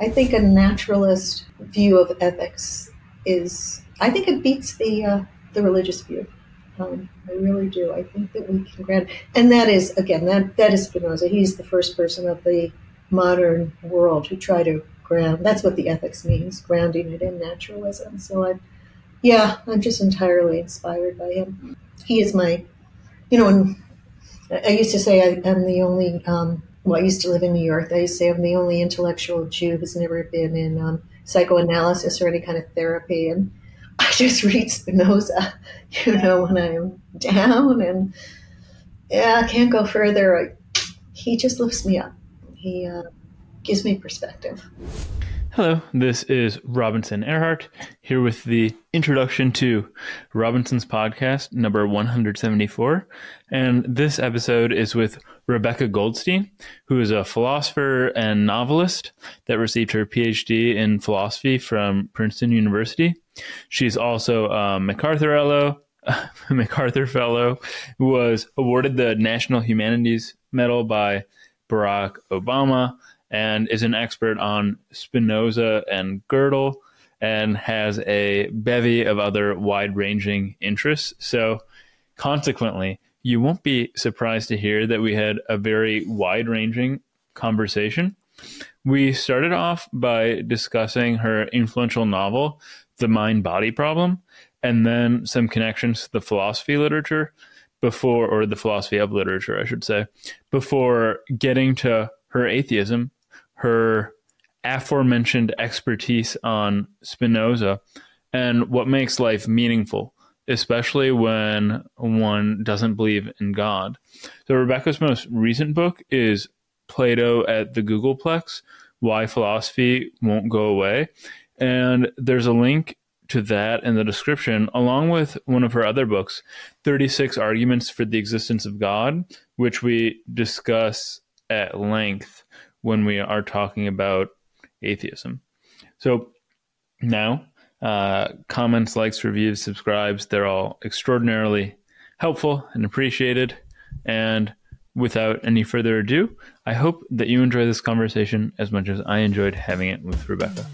I think a naturalist view of ethics is, I think it beats the uh, the religious view. Um, I really do. I think that we can grant, and that is again that that is Spinoza. He's the first person of the modern world who try to ground. That's what the ethics means, grounding it in naturalism. So I, yeah, I'm just entirely inspired by him. He is my, you know, and I used to say I, am the only. Um, well, I used to live in New York. I used to say I'm the only intellectual Jew who's never been in um, psychoanalysis or any kind of therapy, and I just read Spinoza, you know, when I'm down and yeah, I can't go further. I, he just lifts me up. He uh, gives me perspective. Hello, this is Robinson Erhardt here with the introduction to Robinson's podcast number 174. And this episode is with Rebecca Goldstein, who is a philosopher and novelist that received her PhD in philosophy from Princeton University. She's also a MacArthur Fellow, MacArthur Fellow, was awarded the National Humanities Medal by Barack Obama and is an expert on Spinoza and Gödel and has a bevy of other wide ranging interests. So, consequently, you won't be surprised to hear that we had a very wide ranging conversation. We started off by discussing her influential novel, The Mind Body Problem, and then some connections to the philosophy literature before, or the philosophy of literature, I should say, before getting to her atheism her aforementioned expertise on Spinoza and what makes life meaningful, especially when one doesn't believe in God. So, Rebecca's most recent book is Plato at the Googleplex Why Philosophy Won't Go Away. And there's a link to that in the description, along with one of her other books, 36 Arguments for the Existence of God, which we discuss at length when we are talking about atheism. So now, uh, comments, likes, reviews, subscribes, they're all extraordinarily helpful and appreciated. And without any further ado, I hope that you enjoy this conversation as much as I enjoyed having it with Rebecca.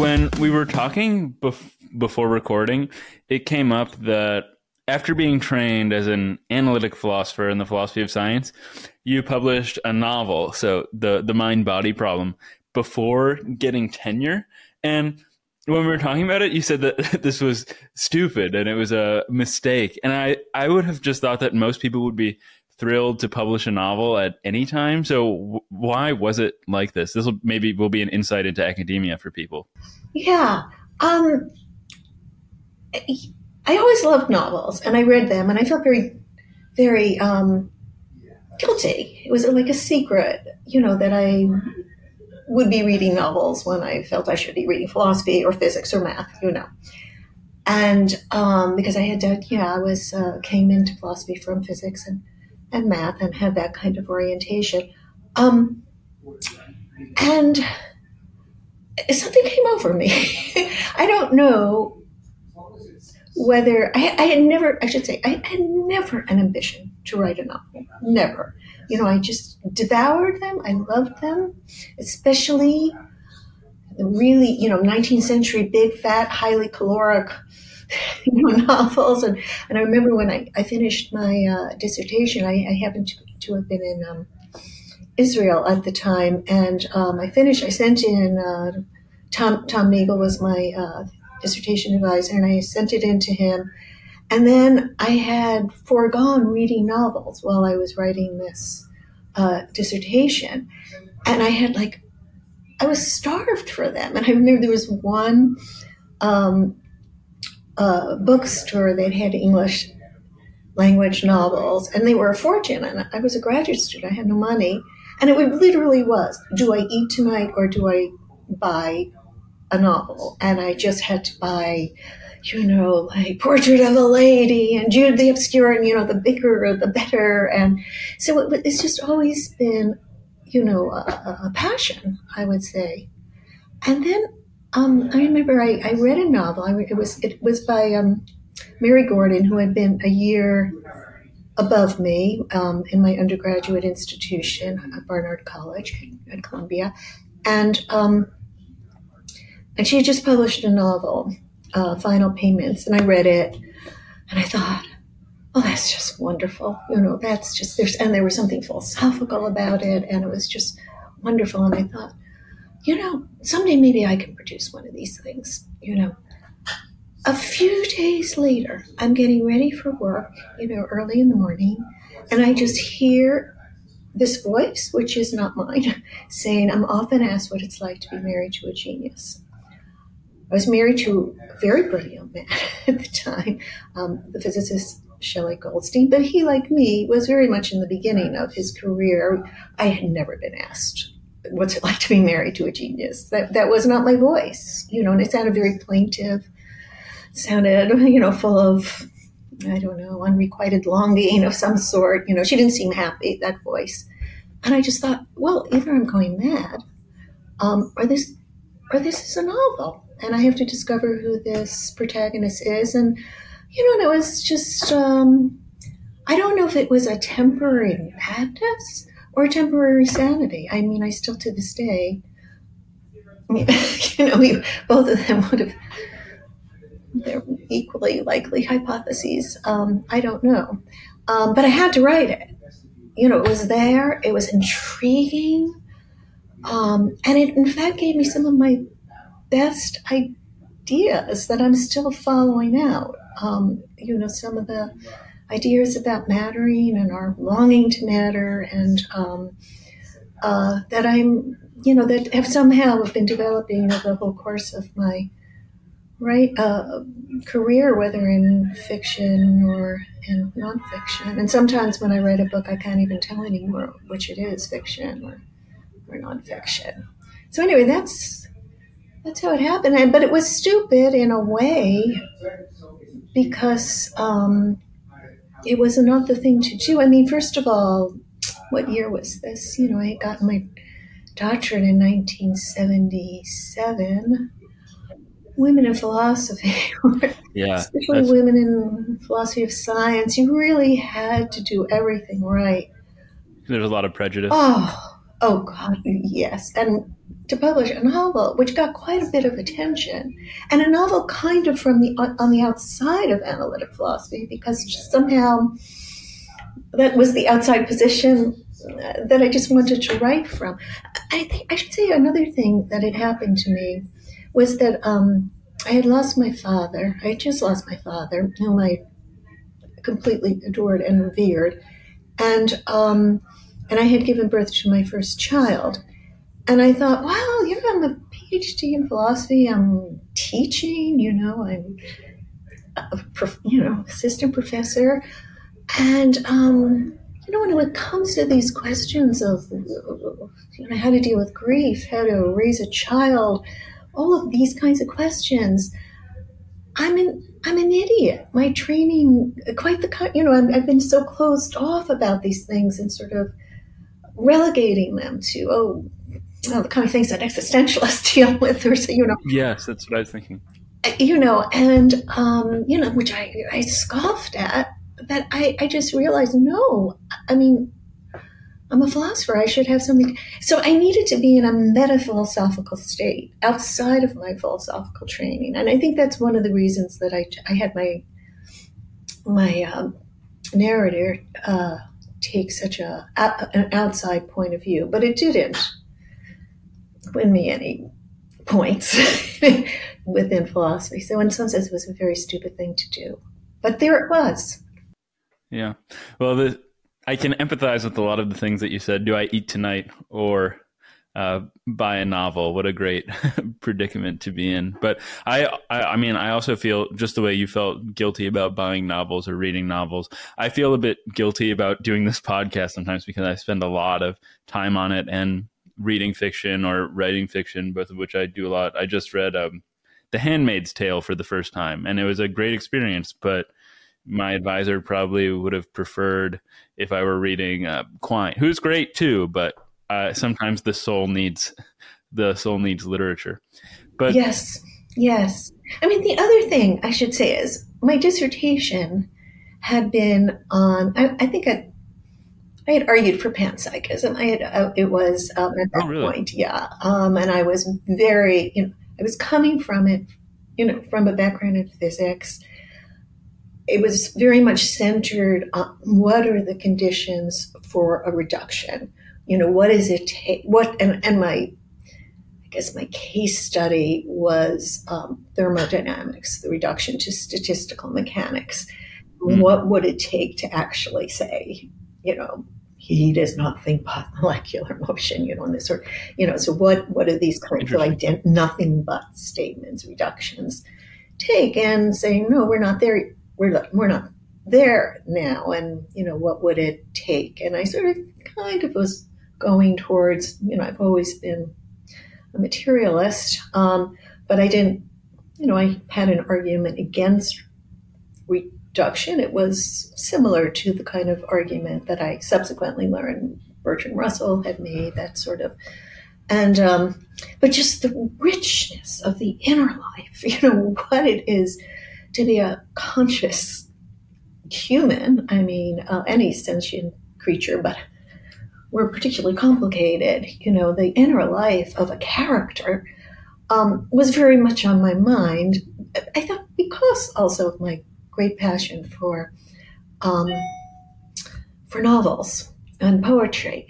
when we were talking bef- before recording, it came up that after being trained as an analytic philosopher in the philosophy of science, you published a novel, so the the mind body problem, before getting tenure. And when we were talking about it, you said that this was stupid and it was a mistake. And I, I would have just thought that most people would be thrilled to publish a novel at any time. So why was it like this? This will maybe will be an insight into academia for people. Yeah. Um, I always loved novels and I read them and I felt very, very um, guilty. It was like a secret, you know, that I would be reading novels when I felt I should be reading philosophy or physics or math, you know. And um, because I had to, yeah, I was uh, came into philosophy from physics and and math and had that kind of orientation. Um, and something came over me. I don't know whether I, I, had never, I should say, I had never an ambition to write a novel. Never. You know, I just devoured them. I loved them, especially the really, you know, 19th century big, fat, highly caloric you know, novels. And, and I remember when I, I finished my uh, dissertation, I, I, happened to, to have been in um, Israel at the time. And um, I finished, I sent in, uh, Tom, Tom Nagel was my uh, dissertation advisor, and I sent it in to him. And then I had foregone reading novels while I was writing this uh, dissertation. And I had like, I was starved for them. And I remember there was one um, uh, bookstore that had English language novels, and they were a fortune. And I was a graduate student; I had no money, and it literally was: do I eat tonight or do I buy a novel? And I just had to buy. You know, like Portrait of a Lady and Jude the Obscure, and you know, the bigger the better. And so it, it's just always been, you know, a, a passion, I would say. And then um, I remember I, I, read a novel. I, it was it was by um, Mary Gordon, who had been a year above me um, in my undergraduate institution at Barnard College at Columbia, and um, and she had just published a novel, uh, Final Payments, and I read it, and I thought, oh, that's just wonderful. You know, that's just there's and there was something philosophical about it, and it was just wonderful. And I thought, you know, someday maybe I can produce one of these things. You know, a few days later, I'm getting ready for work, you know, early in the morning, and I just hear this voice, which is not mine, saying, I'm often asked what it's like to be married to a genius. I was married to a very brilliant man at the time, um, the physicist Shelley Goldstein, but he, like me, was very much in the beginning of his career. I had never been asked what's it like to be married to a genius. That that was not my voice, you know, and it sounded very plaintive sounded, you know, full of, I don't know, unrequited longing of some sort. You know, she didn't seem happy, that voice. And I just thought, well, either I'm going mad, um, or this, or this is a novel, and I have to discover who this protagonist is. And you know, and it was just, um, I don't know if it was a temporary madness or temporary sanity. I mean, I still to this day, you know, we, both of them would have they're equally likely hypotheses. Um, I don't know. Um, but I had to write it. You know, it was there, it was intriguing. Um, and it, in fact, gave me some of my best ideas that I'm still following out. Um, you know, some of the ideas about mattering and our longing to matter, and um, uh, that I'm, you know, that have somehow have been developing over the whole course of my right uh, career, whether in fiction or in nonfiction. And sometimes when I write a book, I can't even tell anymore which it is, fiction or, or nonfiction. So anyway, that's that's how it happened. And, but it was stupid in a way because um, it was not the thing to do. I mean, first of all, what year was this? You know, I got my doctorate in 1977 women in philosophy, yeah, especially women in philosophy of science, you really had to do everything right. There's a lot of prejudice. Oh, oh God, yes. And to publish a novel, which got quite a bit of attention, and a novel kind of from the on the outside of analytic philosophy, because somehow that was the outside position that I just wanted to write from. I think I should say another thing that had happened to me was that um, I had lost my father. I had just lost my father, whom I completely adored and revered, and um, and I had given birth to my first child. And I thought, well, you know, I'm a PhD in philosophy. I'm teaching. You know, I'm a prof, you know assistant professor, and um, you know, when it comes to these questions of you know how to deal with grief, how to raise a child, all of these kinds of questions. I'm an I'm an idiot. My training, quite the you know, i have been so closed off about these things and sort of relegating them to oh, well, the kind of things that existentialists deal with, or you know. Yes, that's what I was thinking. You know, and um, you know, which I I scoffed at, but I I just realized no. I mean, I'm a philosopher. I should have something. So I needed to be in a meta philosophical state outside of my philosophical training, and I think that's one of the reasons that I, I had my my um, narrator uh, take such a, a, an outside point of view, but it didn't win me any points within philosophy. So in some sense, it was a very stupid thing to do, but there it was. Yeah. Well, the I can empathize with a lot of the things that you said. Do I eat tonight or uh, buy a novel? What a great predicament to be in. But I, I, I, mean, I also feel just the way you felt guilty about buying novels or reading novels. I feel a bit guilty about doing this podcast sometimes because I spend a lot of time on it and reading fiction or writing fiction, both of which I do a lot. I just read um, The Handmaid's Tale for the first time, and it was a great experience, but my advisor probably would have preferred if I were reading uh, Quine, who's great too, but uh, sometimes the soul needs the soul needs literature. But yes, yes. I mean, the other thing I should say is my dissertation had been on, I, I think I, I had argued for panpsychism. I had, uh, it was um, at that Oh, really? point, yeah. Um, and I was very, you know, I was coming from it, you know, from a background in physics. It was very much centered on what are the conditions for a reduction. You know, what does it take? What and, and my, I guess my case study was um, thermodynamics, the reduction to statistical mechanics. Hmm. What would it take to actually say, you know, heat is nothing but molecular motion, you know, and this sort, you know, so what what are these kinds of ident- nothing but statements, reductions take? And saying, no, we're not there. We're not, we're not there now. And you know, what would it take? And I sort of kind of was going towards, you know, I've always been a materialist, um, but I didn't, you know, I had an argument against reduction. It was similar to the kind of argument that I subsequently learned Bertrand Russell had made, that sort of, and, um, but just the richness of the inner life, you know, what it is to be a conscious human. I mean, uh, any sentient creature, but we're particularly complicated. You know, the inner life of a character um, was very much on my mind. I thought because also of my great passion for um, for novels and poetry,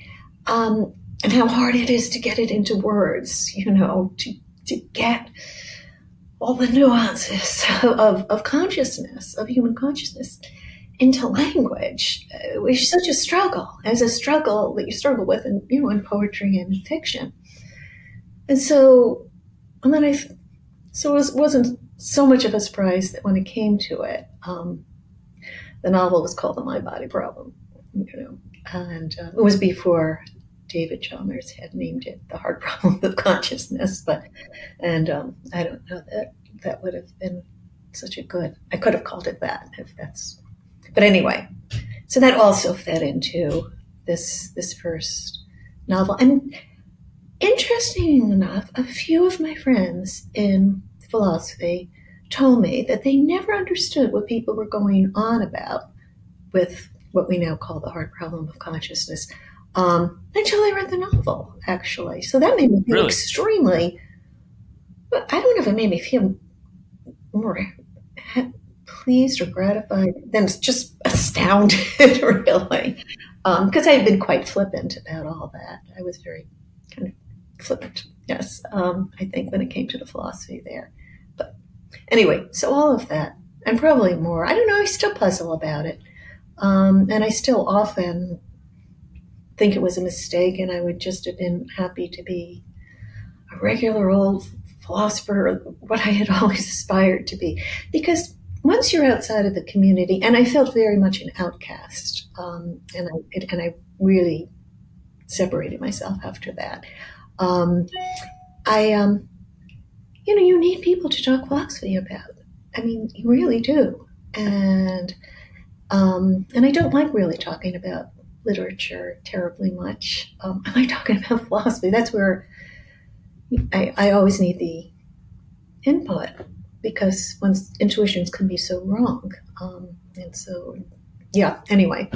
um, and how hard it is to get it into words. You know, to to get all the nuances of, of consciousness, of human consciousness, into language, uh, is such a struggle, as a struggle that you struggle with in, you know, in poetry and fiction. And so, and then I, so it was, wasn't so much of a surprise that when it came to it, um, the novel was called The Mind Body Problem, you know, and uh, it was before David Chalmers had named it The Hard Problem of Consciousness, but, and um, I don't know that that would have been such a good, I could have called it that if that's, but anyway, so that also fed into this, this first novel. And interesting enough, a few of my friends in philosophy told me that they never understood what people were going on about with what we now call the hard problem of consciousness um, until I read the novel, actually. So that made me feel Really? extremely, I don't know if it made me feel more pleased or gratified than just astounded, really, because I had been quite flippant about all that. I was very kind of flippant, yes. Um, I think when it came to the philosophy there, anyway, so all of that and probably more. I don't know. I still puzzle about it, um, and I still often think it was a mistake, and I would just have been happy to be a regular old philosopher, what I had always aspired to be. Because once you're outside of the community, and I felt very much an outcast, um, and I it, and I really separated myself after that. Um, I, um, you know, you need people to talk philosophy about. I mean, you really do, and um, and I don't like really talking about literature terribly much. Um, I like talking about philosophy. That's where I, I always need the input because one's intuitions can be so wrong. Um, and so, yeah, anyway.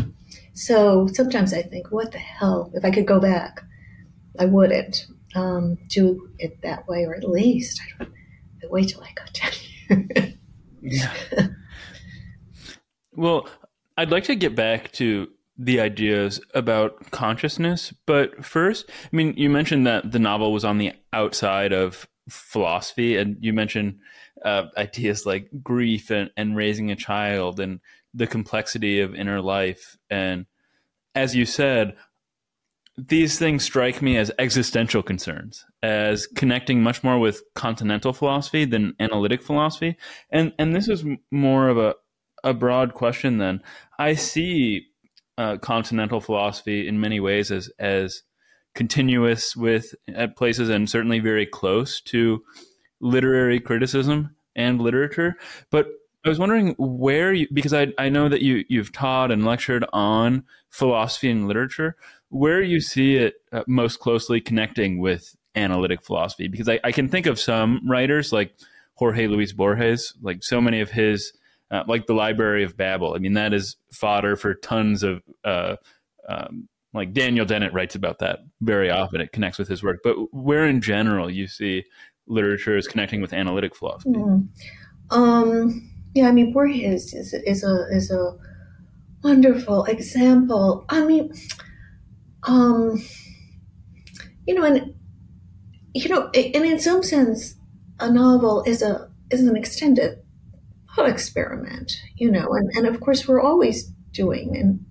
So sometimes I think, what the hell? If I could go back, I wouldn't um, do it that way, or at least I don't wait till I go down. Yeah. well, I'd like to get back to the ideas about consciousness, but first, I mean, you mentioned that the novel was on the outside of philosophy, and you mentioned uh, ideas like grief and, and raising a child and the complexity of inner life. And as you said, these things strike me as existential concerns, as connecting much more with continental philosophy than analytic philosophy. And and this is more of a a broad question. Then I see uh, continental philosophy in many ways as as continuous with at places and certainly very close to literary criticism and literature. But I was wondering where you because I I know that you you've taught and lectured on philosophy and literature where you see it uh, most closely connecting with analytic philosophy because I, I can think of some writers like jorge luis borges like so many of his uh, like the Library of Babel. I mean, that is fodder for tons of. Uh, um, like Daniel Dennett writes about that very often. It connects with his work. But where in general you see literature is connecting with analytic philosophy? Mm. Um, yeah, I mean, Borges is, is a is a wonderful example. I mean, um, you know, and you know, and in some sense, a novel is a is an extended thought experiment. You know, and, and of course, we're always doing in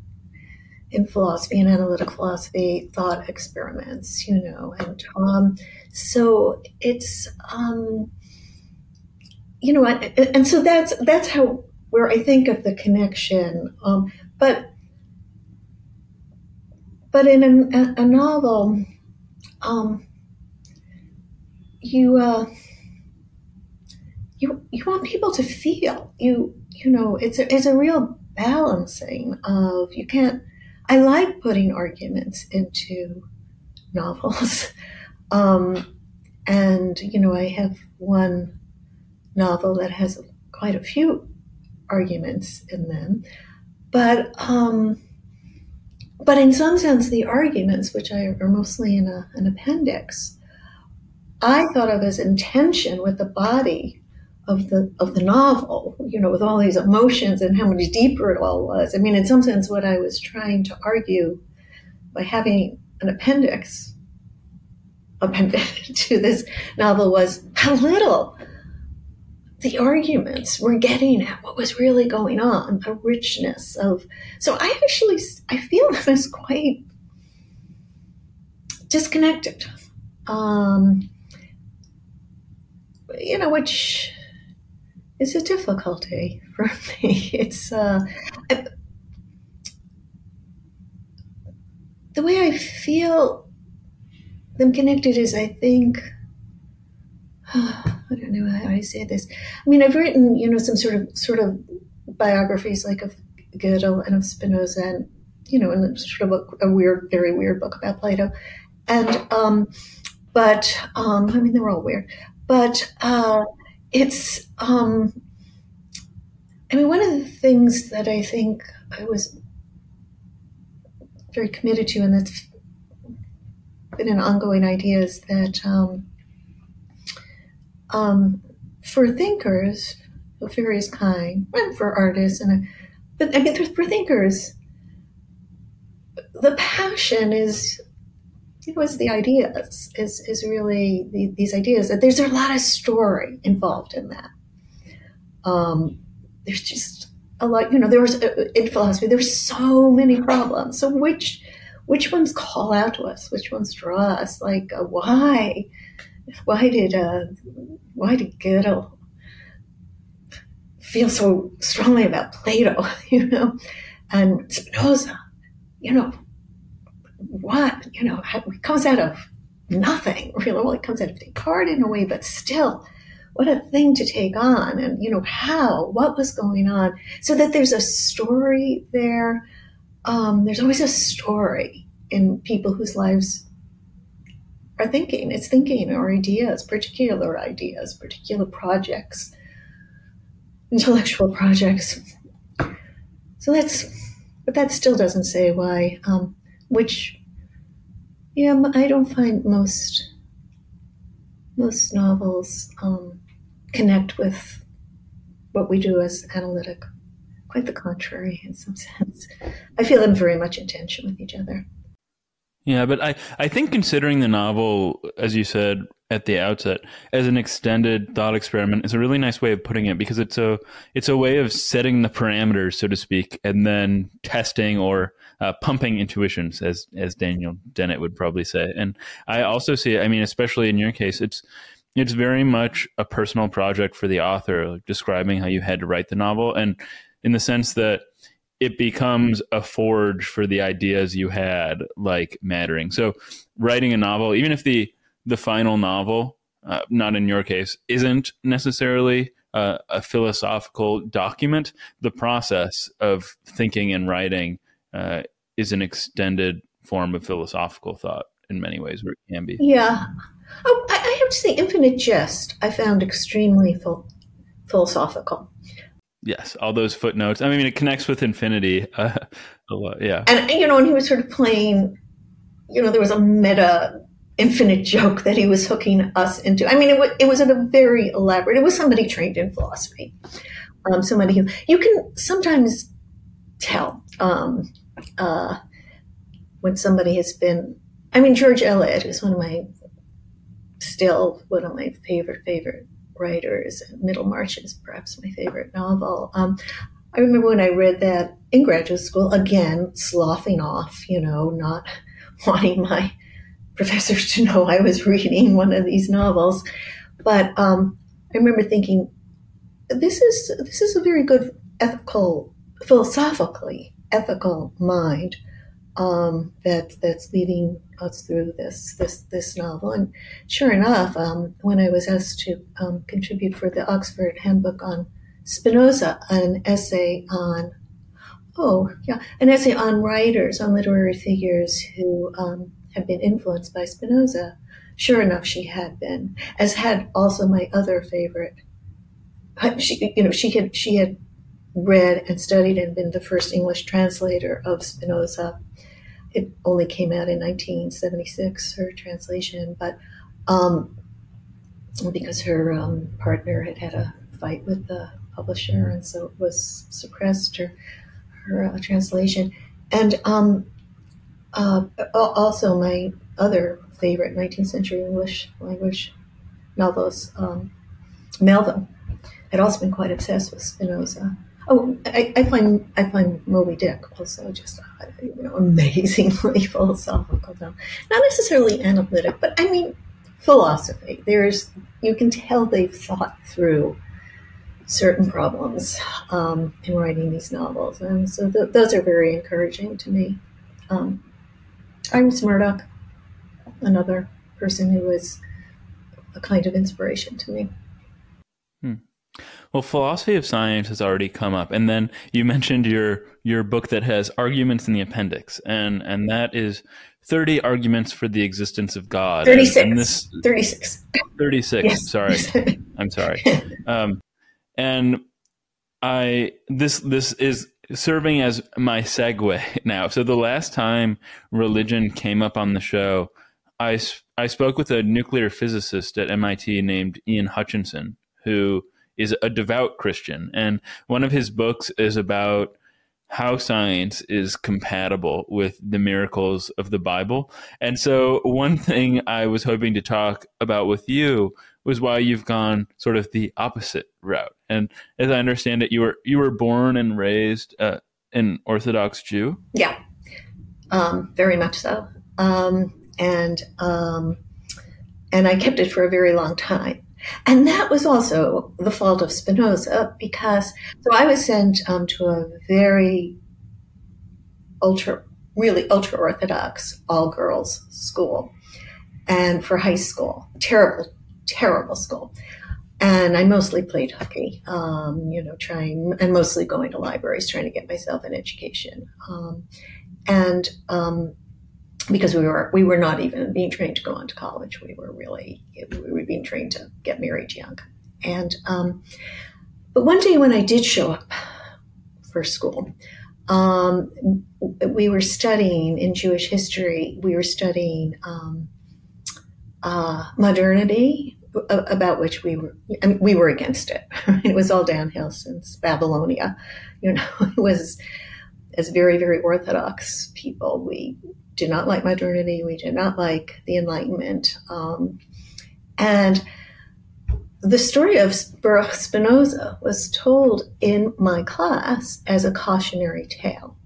in philosophy and analytic philosophy thought experiments. You know, and um, so it's um, you know, and, and so that's that's how where I think of the connection. Um, but but in a, a novel, um, you uh, you you want people to feel you you know it's a, it's a real balancing of you can't. I like putting arguments into novels, um, and you know I have one novel that has quite a few arguments in them, but um, but in some sense, the arguments, which I, are mostly in a, an appendix, I thought of as intention with the body of the of the novel, you know, with all these emotions and how much deeper it all was. I mean, in some sense, what I was trying to argue by having an appendix appended to this novel was how little the arguments were getting at what was really going on, the richness of. So I actually I feel them as quite disconnected, um, you know, which is a difficulty for me. It's uh, I, the way I feel them connected is I think. I don't know how I say this. I mean, I've written, you know, some sort of sort of biographies like of Gödel and of Spinoza, and you know, and sort of a, a weird, very weird book about Plato. And um, but um, I mean, they were all weird. But uh, it's um, I mean, one of the things that I think I was very committed to, and that's been an ongoing idea, is that um, um, for thinkers of various kind, and for artists, and but I mean, for thinkers, the passion is it was the ideas is is really the, these ideas that there's a lot of story involved in that. Um, there's just a lot, you know. There was uh, in philosophy there's so many problems. So which which ones call out to us? Which ones draw us? Like uh, why? Why did uh, why did Gödel feel so strongly about Plato, you know, and Spinoza, you know, what, you know, it comes out of nothing, really. Well, it comes out of Descartes in a way, but still, what a thing to take on. And, you know, how, what was going on? So that there's a story there. Um, there's always a story in people whose lives are thinking. It's thinking or ideas, particular ideas, particular projects, intellectual projects. So that's, but that still doesn't say why, um, which, yeah, I don't find most most novels um, connect with what we do as analytic. Quite the contrary, in some sense. I feel them very much in tension with each other. Yeah, but I, I think considering the novel, as you said at the outset, as an extended thought experiment is a really nice way of putting it because it's a it's a way of setting the parameters, so to speak, and then testing or uh, pumping intuitions, as as Daniel Dennett would probably say. And I also see, I mean, especially in your case, it's it's very much a personal project for the author, like describing how you had to write the novel, and in the sense that it becomes a forge for the ideas you had like mattering. So writing a novel even if the the final novel uh, not in your case isn't necessarily uh, a philosophical document the process of thinking and writing uh, is an extended form of philosophical thought in many ways where it can be. Yeah. Oh, I, have to say infinite jest i found extremely philosophical Yes, all those footnotes. I mean, it connects with infinity uh, a lot. Yeah, and you know, and he was sort of playing. You know, there was a meta infinite joke that he was hooking us into. I mean, it was, it was a very elaborate. It was somebody trained in philosophy. Um, somebody who you can sometimes tell um, uh, when somebody has been. I mean, George Eliot is one of my still one of my favorite favorite writers. Middlemarch is perhaps my favorite novel. Um, I remember when I read that in graduate school, again, sloughing off, you know, not wanting my professors to know I was reading one of these novels. But um, I remember thinking, this is this is a very good ethical, philosophically ethical mind um, that that's leading us through this this this novel. And sure enough, um, when I was asked to um, contribute for the Oxford Handbook on Spinoza, an essay on oh yeah, an essay on writers, on literary figures who um, had been influenced by Spinoza. Sure enough, she had been, as had also my other favorite. She, you know, she had she had read and studied and been the first English translator of Spinoza. It only came out in 1976, her translation, but um, because her um, partner had had a fight with the publisher, and so it was suppressed her her uh, translation. And um, uh, also, my other favorite 19th century English language novels, um, Melville, had also been quite obsessed with Spinoza. Oh, I, I, find I find Moby Dick also just you know amazingly philosophical, not necessarily analytic, but I mean philosophy. There's you can tell they've thought through certain problems um, in writing these novels, and so th- those are very encouraging to me. Um, Iris Murdoch, another person who was a kind of inspiration to me. Well, philosophy of science has already come up, and then you mentioned your your book that has arguments in the appendix, and and that is thirty arguments for the existence of God. Thirty six. Thirty six. Thirty six. Yes. Sorry, I'm sorry. Um, and I this this is serving as my segue now. So the last time religion came up on the show, I, I spoke with a nuclear physicist at MIT named Ian Hutchinson, who is a devout Christian. And one of his books is about how science is compatible with the miracles of the Bible. And so, one thing I was hoping to talk about with you was why you've gone sort of the opposite route. And as I understand it, you were you were born and raised uh, an Orthodox Jew. Yeah, um, very much so. Um, and um, and I kept it for a very long time. And that was also the fault of Spinoza because so I was sent um, to a very ultra, really ultra orthodox all girls school, and for high school, terrible terrible school. And I mostly played hockey, um, you know, trying, and mostly going to libraries, trying to get myself an education. Um, and um, because we were we were not even being trained to go on to college, we were really we were being trained to get married young. And um, but one day when I did show up for school, um, we were studying in Jewish history. We were studying um, uh, modernity, about which we were I mean, we were against it. it was all downhill since Babylonia. You know, it was as very very orthodox people. We did not like modernity. We did not like the Enlightenment, um, and the story of Baruch Spinoza was told in my class as a cautionary tale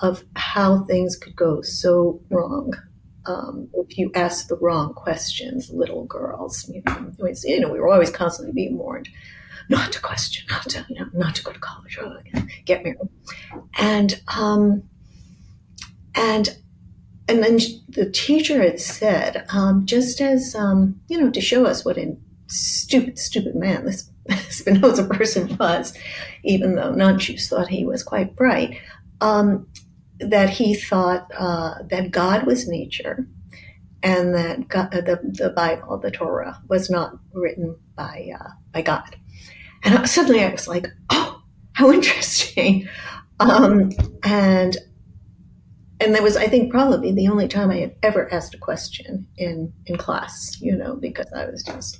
of how things could go so wrong um, if you ask the wrong questions, little girls, you know, you know, we were always constantly being warned not to question, not to, you know, not to go to college, or get married, and um, and and then the teacher had said, um, just as um, you know, to show us what a stupid, stupid man this Spinoza person was, even though non-Jews thought he was quite bright. Um, that he thought uh, that God was nature and that God, uh, the, the Bible, the Torah, was not written by, uh, by God. And suddenly I was like, oh, how interesting. Um, and and that was, I think, probably the only time I had ever asked a question in in class. You know, because I was just,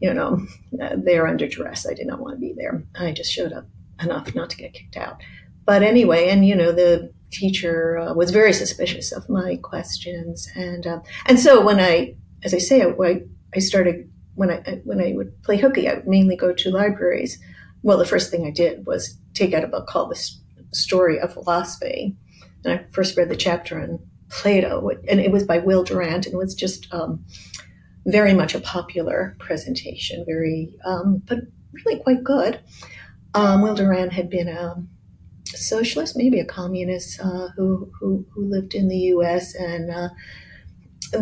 you know, there under duress. I did not want to be there. I just showed up enough not to get kicked out. But anyway, and you know, the teacher uh, was very suspicious of my questions, and uh, and so when I, as I say, I, I started when I when I would play hooky, I would mainly go to libraries. Well, the first thing I did was take out a book called The Story of Philosophy, and I first read the chapter on Plato, and it was by Will Durant, and it was just um, very much a popular presentation, very um, but really quite good. Um, Will Durant had been a socialist, maybe a communist, uh, who, who, who lived in the U.S. and uh,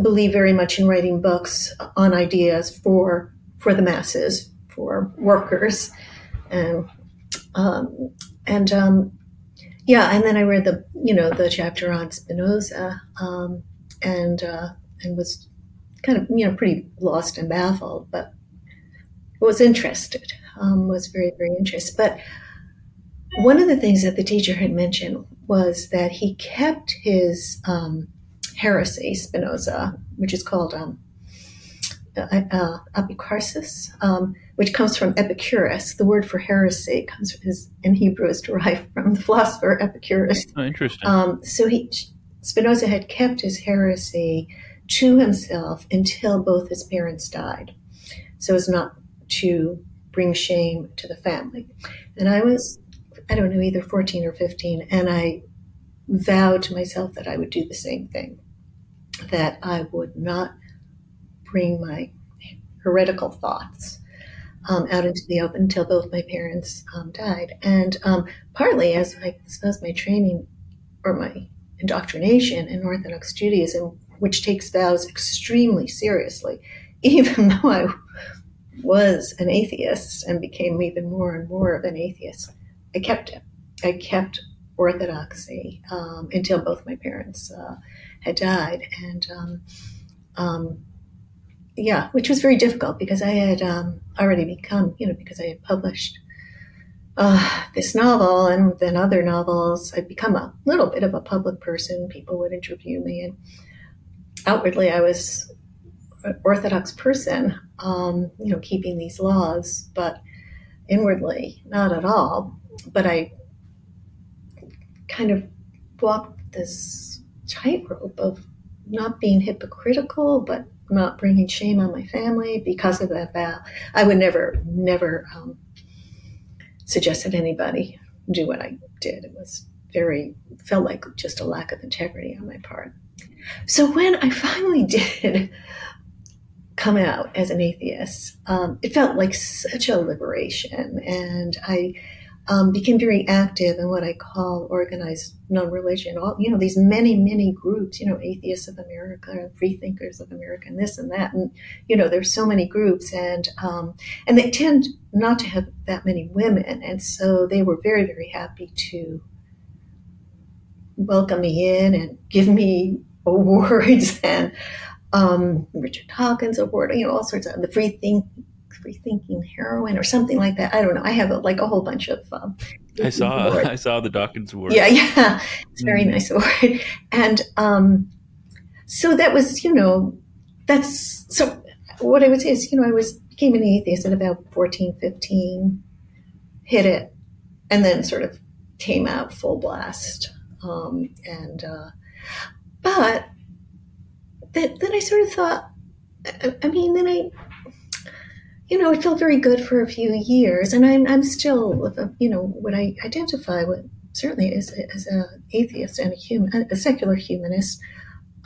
believed very much in writing books on ideas for for the masses, for workers, and um, and um, yeah, and then I read the you know the chapter on Spinoza, um, and uh, and was kind of you know pretty lost and baffled, but was interested, um, was very very interested, but one of the things that the teacher had mentioned was that he kept his um, heresy, Spinoza, which is called um, uh, uh, apicarsis, um, which comes from Epicurus. The word for heresy comes from his, in Hebrew is derived from the philosopher Epicurus. Oh, interesting. Um, so he Spinoza had kept his heresy to himself until both his parents died, so as not to bring shame to the family. And I was I don't know, either 14 or 15. And I vowed to myself that I would do the same thing, that I would not bring my heretical thoughts um, out into the open until both my parents um, died. And um, partly as I suppose my training or my indoctrination in Orthodox Judaism, which takes vows extremely seriously, even though I was an atheist and became even more and more of an atheist. I kept it. I kept orthodoxy um, until both my parents uh, had died, and um, um, yeah, which was very difficult because I had um, already become, you know, because I had published uh, this novel and then other novels. I'd become a little bit of a public person. People would interview me, and outwardly, I was an Orthodox person, um, you know, keeping these laws, but inwardly, not at all but I kind of walked this tightrope of not being hypocritical, but not bringing shame on my family because of that vow. I would never, never um, suggest that anybody do what I did. It was very, felt like just a lack of integrity on my part. So when I finally did come out as an atheist, um, it felt like such a liberation. And I, um, became very active in what I call organized non-religion. All you know, these many, many groups. You know, Atheists of America, Free Thinkers of America, and this and that, and you know, there's so many groups, and um, and they tend not to have that many women, and so they were very, very happy to welcome me in and give me awards and um, Richard Dawkins Award, you know, all sorts of the free think rethinking heroine or something like that. I don't know. I have a, like a whole bunch of. Um, I saw awards. I saw the Dawkins award. Yeah, yeah, it's a very mm. nice award, and um, so that was you know that's so. What I would say is you know I was became an atheist at about 14, 15, hit it, and then sort of came out full blast, um, and uh, but then, then I sort of thought. I mean, then I you know, it felt very good for a few years, and I'm I'm still, you know, what I identify with certainly as as an atheist and a human, a secular humanist.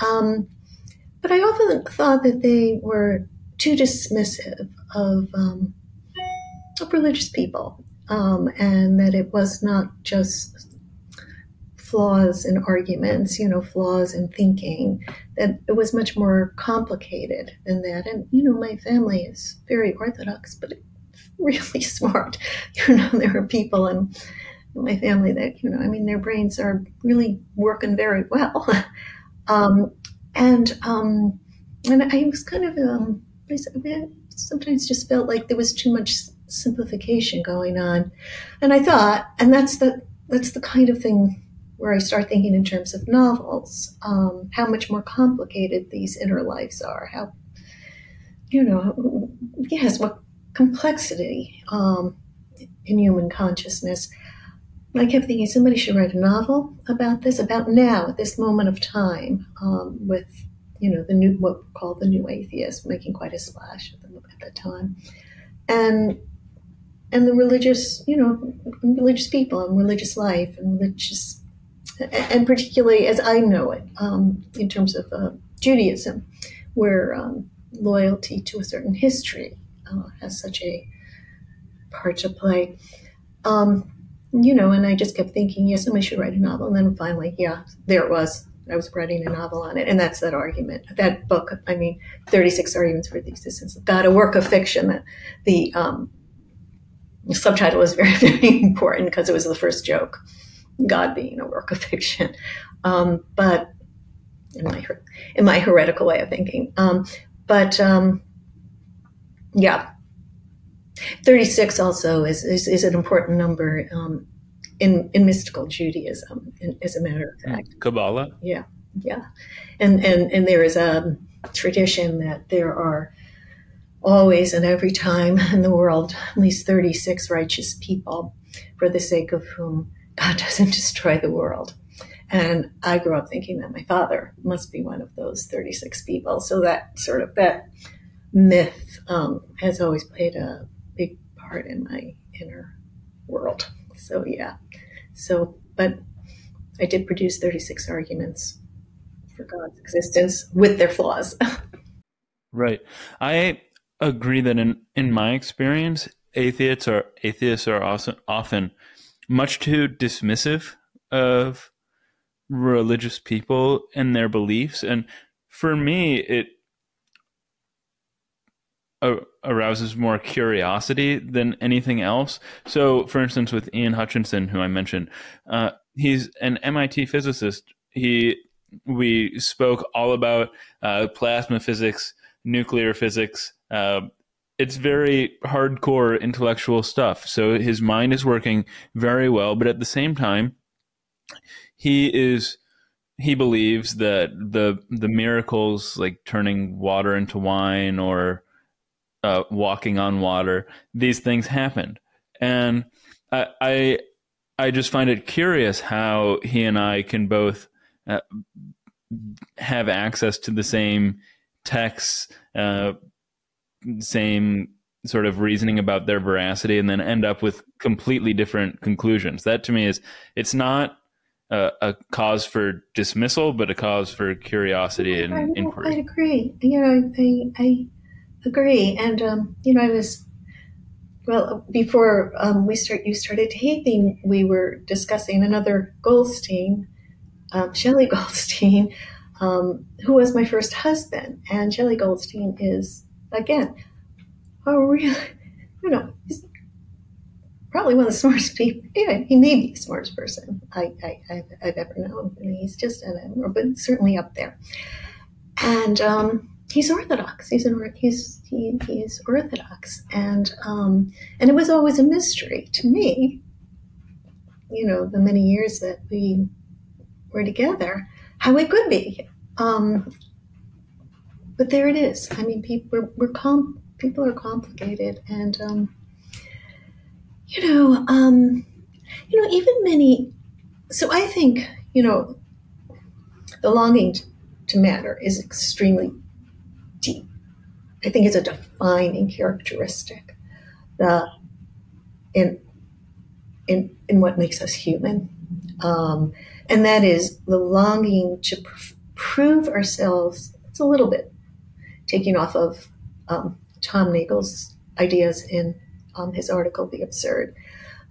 Um, but I often thought that they were too dismissive of, um, of religious people, um, and that it was not just flaws in arguments, you know, flaws in thinking, that it was much more complicated than that. And, you know, my family is very orthodox, but really smart. You know, there are people in my family that, you know, I mean, their brains are really working very well. um, and, um, and I was kind of, um, I sometimes just felt like there was too much simplification going on. And I thought, and that's the that's the kind of thing where I start thinking in terms of novels, um, how much more complicated these inner lives are, how you know, yes, what complexity um, in human consciousness. I kept thinking somebody should write a novel about this, about now, at this moment of time, um, with you know the new what we call the new atheist making quite a splash at, the, at that time, and and the religious, you know, religious people and religious life and religious, and particularly as I know it, um, in terms of uh, Judaism, where um, loyalty to a certain history uh, has such a part to play. Um, you know, and I just kept thinking, yes, somebody should write a novel. And then finally, yeah, there it was. I was writing a novel on it. And that's that argument. That book, I mean, 36 Arguments for the Existence of God, a work of fiction that the, um, the subtitle was very, very important because it was the first joke, God being a work of fiction. Um, but in my, in my heretical way of thinking. Um, but um, yeah, 36 also is, is, is an important number um, in, in mystical Judaism, in, as a matter of fact. Kabbalah? Yeah, yeah. And, and, and there is a tradition that there are always and every time in the world at least 36 righteous people for the sake of whom God doesn't destroy the world. And I grew up thinking that my father must be one of those 36 people. So that sort of that myth um, has always played a big part in my inner world. So yeah. So, but I did produce 36 arguments for God's existence with their flaws. right. I agree that in in my experience, atheists are atheists are often often much too dismissive of religious people and their beliefs. And for me it arouses more curiosity than anything else. So for instance with ian hutchinson who i mentioned uh, he's an mit physicist. He we spoke all about uh, plasma physics nuclear physics uh, it's very hardcore intellectual stuff. So his mind is working very well but at the same time he is he believes that the the miracles like turning water into wine or uh, walking on water these things happened and I, I i just find it curious how he and i can both uh, have access to the same texts uh, same sort of reasoning about their veracity and then end up with completely different conclusions that to me is it's not a, a cause for dismissal, but a cause for curiosity and I, inquiry. I agree. You know, I, I agree. And, um, you know, I was, well, before um, we start, you started taping, we were discussing another Goldstein, um, Shelley Goldstein, um, who was my first husband. And Shelley Goldstein is, again, a really, you know, he's probably one of the smartest people. Yeah, he may be the smartest person I, I, have ever known. I mean, he's just an but certainly up there. And um, he's Orthodox. He's an, he's he, he's Orthodox, and um, and it was always a mystery to me. You know, the many years that we were together, how it could be. Um, but there it is. I mean, people we're, we're com- people are complicated, and um, you know, um, you know, even many. So I think you know, the longing to matter is extremely deep. I think it's a defining characteristic that in in in what makes us human, um, and that is the longing to pr- prove ourselves. It's a little bit taking off of um, Tom Nagel's ideas in um, his article, The Absurd.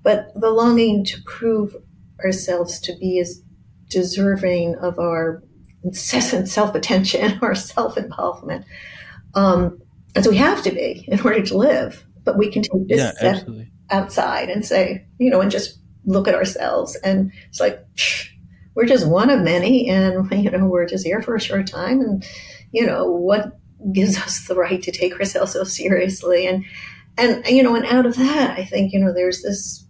But the longing to prove ourselves to be as deserving of our incessant self attention or self involvement um, as we have to be in order to live. But we can take this yeah, step outside and say, you know, and just look at ourselves. And it's like, we're just one of many, and, you know, we're just here for a short time. And, you know, what gives us the right to take ourselves so seriously? And, and you know, and out of that, I think you know, there's this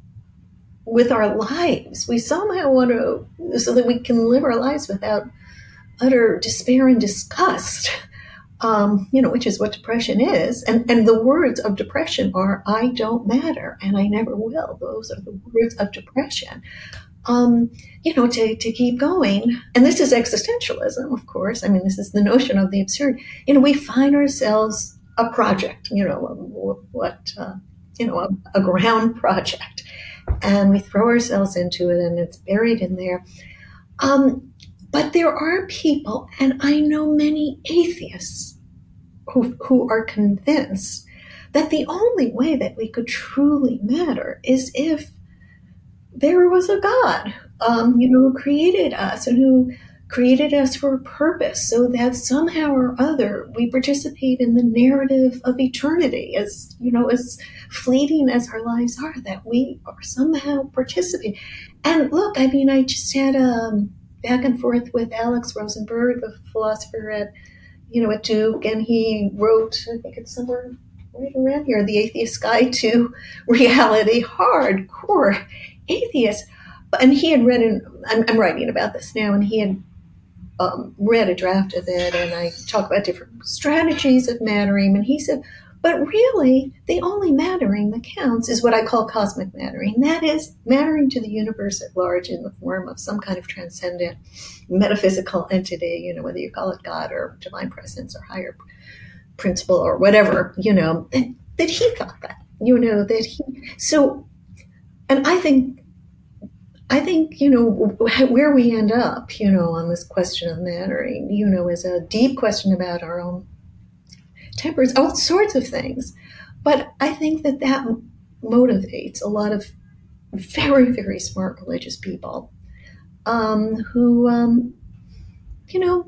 with our lives. We somehow want to so that we can live our lives without utter despair and disgust. Um, you know, which is what depression is. And, and the words of depression are, I don't matter and I never will. Those are the words of depression. Um, you know, to, to keep going. And this is existentialism, of course. I mean, this is the notion of the absurd. You know, we find ourselves a project, you know, what, uh, you know, a, a ground project. And we throw ourselves into it and it's buried in there. Um, but there are people, and I know many atheists who, who are convinced that the only way that we could truly matter is if there was a God, um, you know, who created us and who created us for a purpose so that somehow or other we participate in the narrative of eternity as you know as fleeting as our lives are that we are somehow participating. And look i mean i just had a um, back and forth with alex rosenberg the philosopher at you know at duke and he wrote i think it's somewhere right around here the atheist guide to reality hardcore atheist and he had read in I'm, I'm, writing about this now and he had um, read a draft of it and I talk about different strategies of mattering. And he said, but really, the only mattering that counts is what I call cosmic mattering. That is mattering to the universe at large in the form of some kind of transcendent metaphysical entity, you know, whether you call it God or divine presence or higher principle or whatever, you know, that he thought that, you know, that he, so, and I think I think, you know, where we end up, you know, on this question of mattering, you know, is a deep question about our own tempers, all sorts of things. But I think that that motivates a lot of very, very smart religious people um, who, um, you know,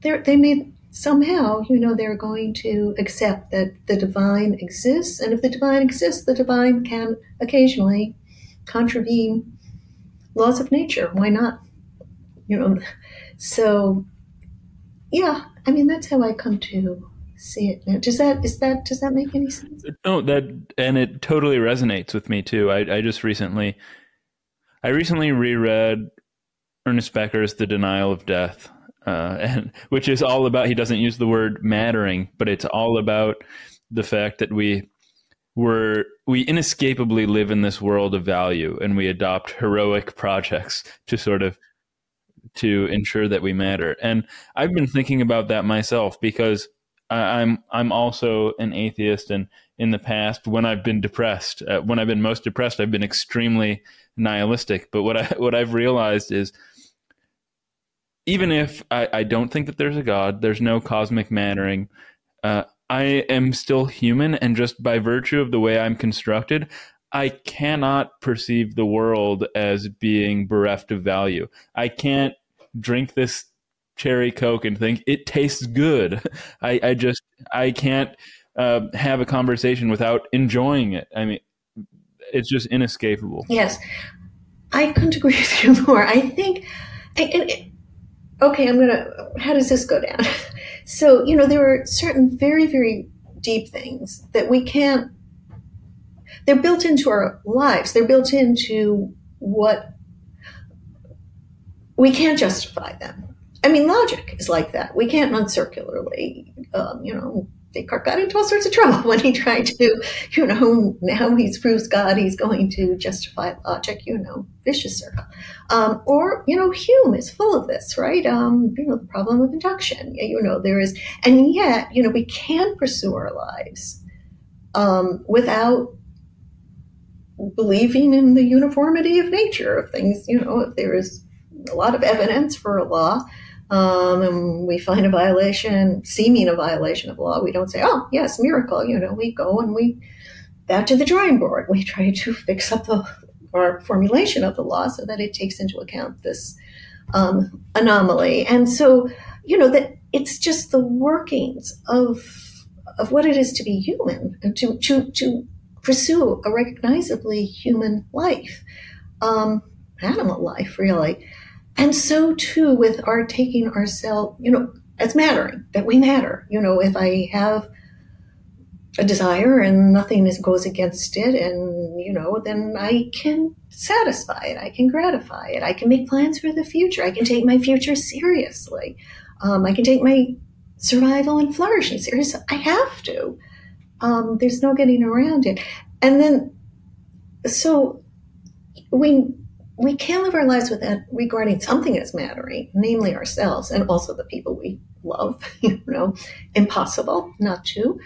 they they may somehow, you know, they're going to accept that the divine exists. And if the divine exists, the divine can occasionally contravene laws of nature. Why not? You know, so yeah, I mean that's how I come to see it now. Does that is that does that make any sense? No, that and it totally resonates with me too. I, I just recently I recently reread Ernest Becker's The Denial of Death. Uh, and which is all about he doesn't use the word mattering, but it's all about the fact that we we're we inescapably live in this world of value and we adopt heroic projects to sort of to ensure that we matter. And i've been thinking about that myself because i'm i'm also an atheist and in the past when i've been depressed uh, when i've been most depressed i've been extremely nihilistic. But what i what i've realized is even if I, I don't think that there's a god there's no cosmic mattering uh, I am still human, and just by virtue of the way I'm constructed, I cannot perceive the world as being bereft of value. I can't drink this cherry coke and think it tastes good. I, I just I can't uh, have a conversation without enjoying it. I mean, it's just inescapable. Yes, I couldn't agree with you more. I think, okay, I'm gonna. How does this go down? So, you know, there are certain very, very deep things that we can't, they're built into our lives. They're built into what we can't justify them. I mean, logic is like that. We can't run circularly, um, you know, Descartes got into all sorts of trouble when he tried to, you know, now he's proves God, he's going to justify logic, you know, vicious circle. Um, or, you know, Hume is full of this, right? Um, you know, the problem of induction. You know, there is, and yet, you know, we can pursue our lives um, without believing in the uniformity of nature of things. You know, if there is a lot of evidence for a law, um, and we find a violation, seeming a violation of law, we don't say, oh, yes, miracle. You know, we go and we back to the drawing board. We try to fix up the our formulation of the law so that it takes into account this um, anomaly. And so, you know, that it's just the workings of of what it is to be human and to to to pursue a recognizably human life, um, animal life, really. And so too with our taking ourselves, you know, as mattering, that we matter. You know, if I have a desire and nothing is, goes against it and you know then i can satisfy it i can gratify it i can make plans for the future i can take my future seriously um, i can take my survival and flourishing seriously i have to um, there's no getting around it and then so we we can live our lives with that regarding something as mattering namely ourselves and also the people we love you know impossible not to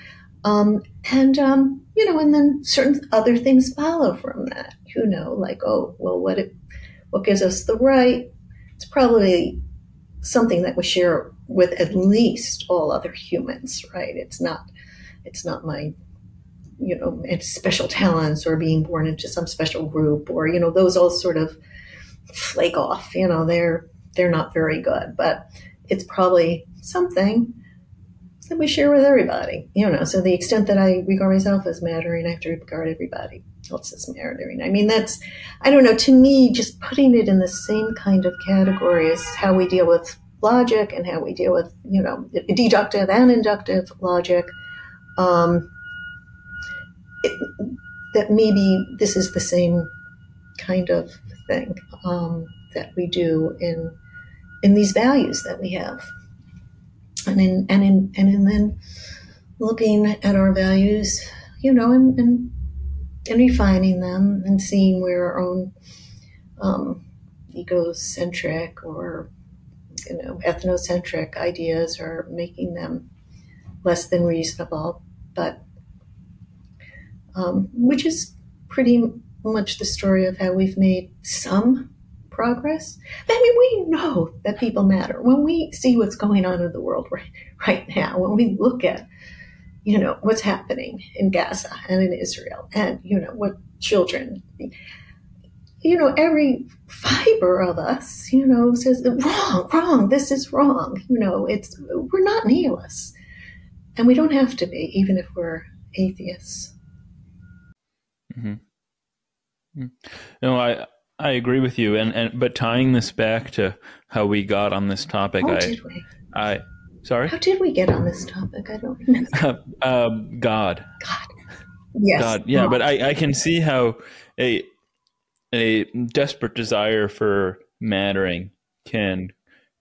um, and um, you know, and then certain other things follow from that. You know, like oh, well, what it, what gives us the right? It's probably something that we share with at least all other humans, right? It's not, it's not my, you know, special talents or being born into some special group or you know, those all sort of flake off. You know, they're they're not very good, but it's probably something that we share with everybody. You know, so the extent that I regard myself as mattering, I have to regard everybody else as mattering. I mean, that's, I don't know, to me, just putting it in the same kind of category as how we deal with logic and how we deal with, you know, deductive and inductive logic. Um, it, that maybe this is the same kind of thing um, that we do in in these values that we have. And in and in and in then looking at our values, you know, and and, and refining them and seeing where our own um, egocentric or you know ethnocentric ideas are making them less than reasonable, but um, which is pretty much the story of how we've made some progress. I mean, we know that people matter. When we see what's going on in the world right, right now, when we look at, you know, what's happening in Gaza and in Israel and, you know, what children, you know, every fiber of us, you know, says, wrong, wrong, this is wrong. You know, it's, we're not nihilists. And we don't have to be, even if we're atheists. Mm-hmm. You know, I I agree with you, and, and but tying this back to how we got on this topic, how I, did we? I, sorry, how did we get on this topic? I don't remember. um, God. God. Yes. God. Yeah, but I, I can see how a a desperate desire for mattering can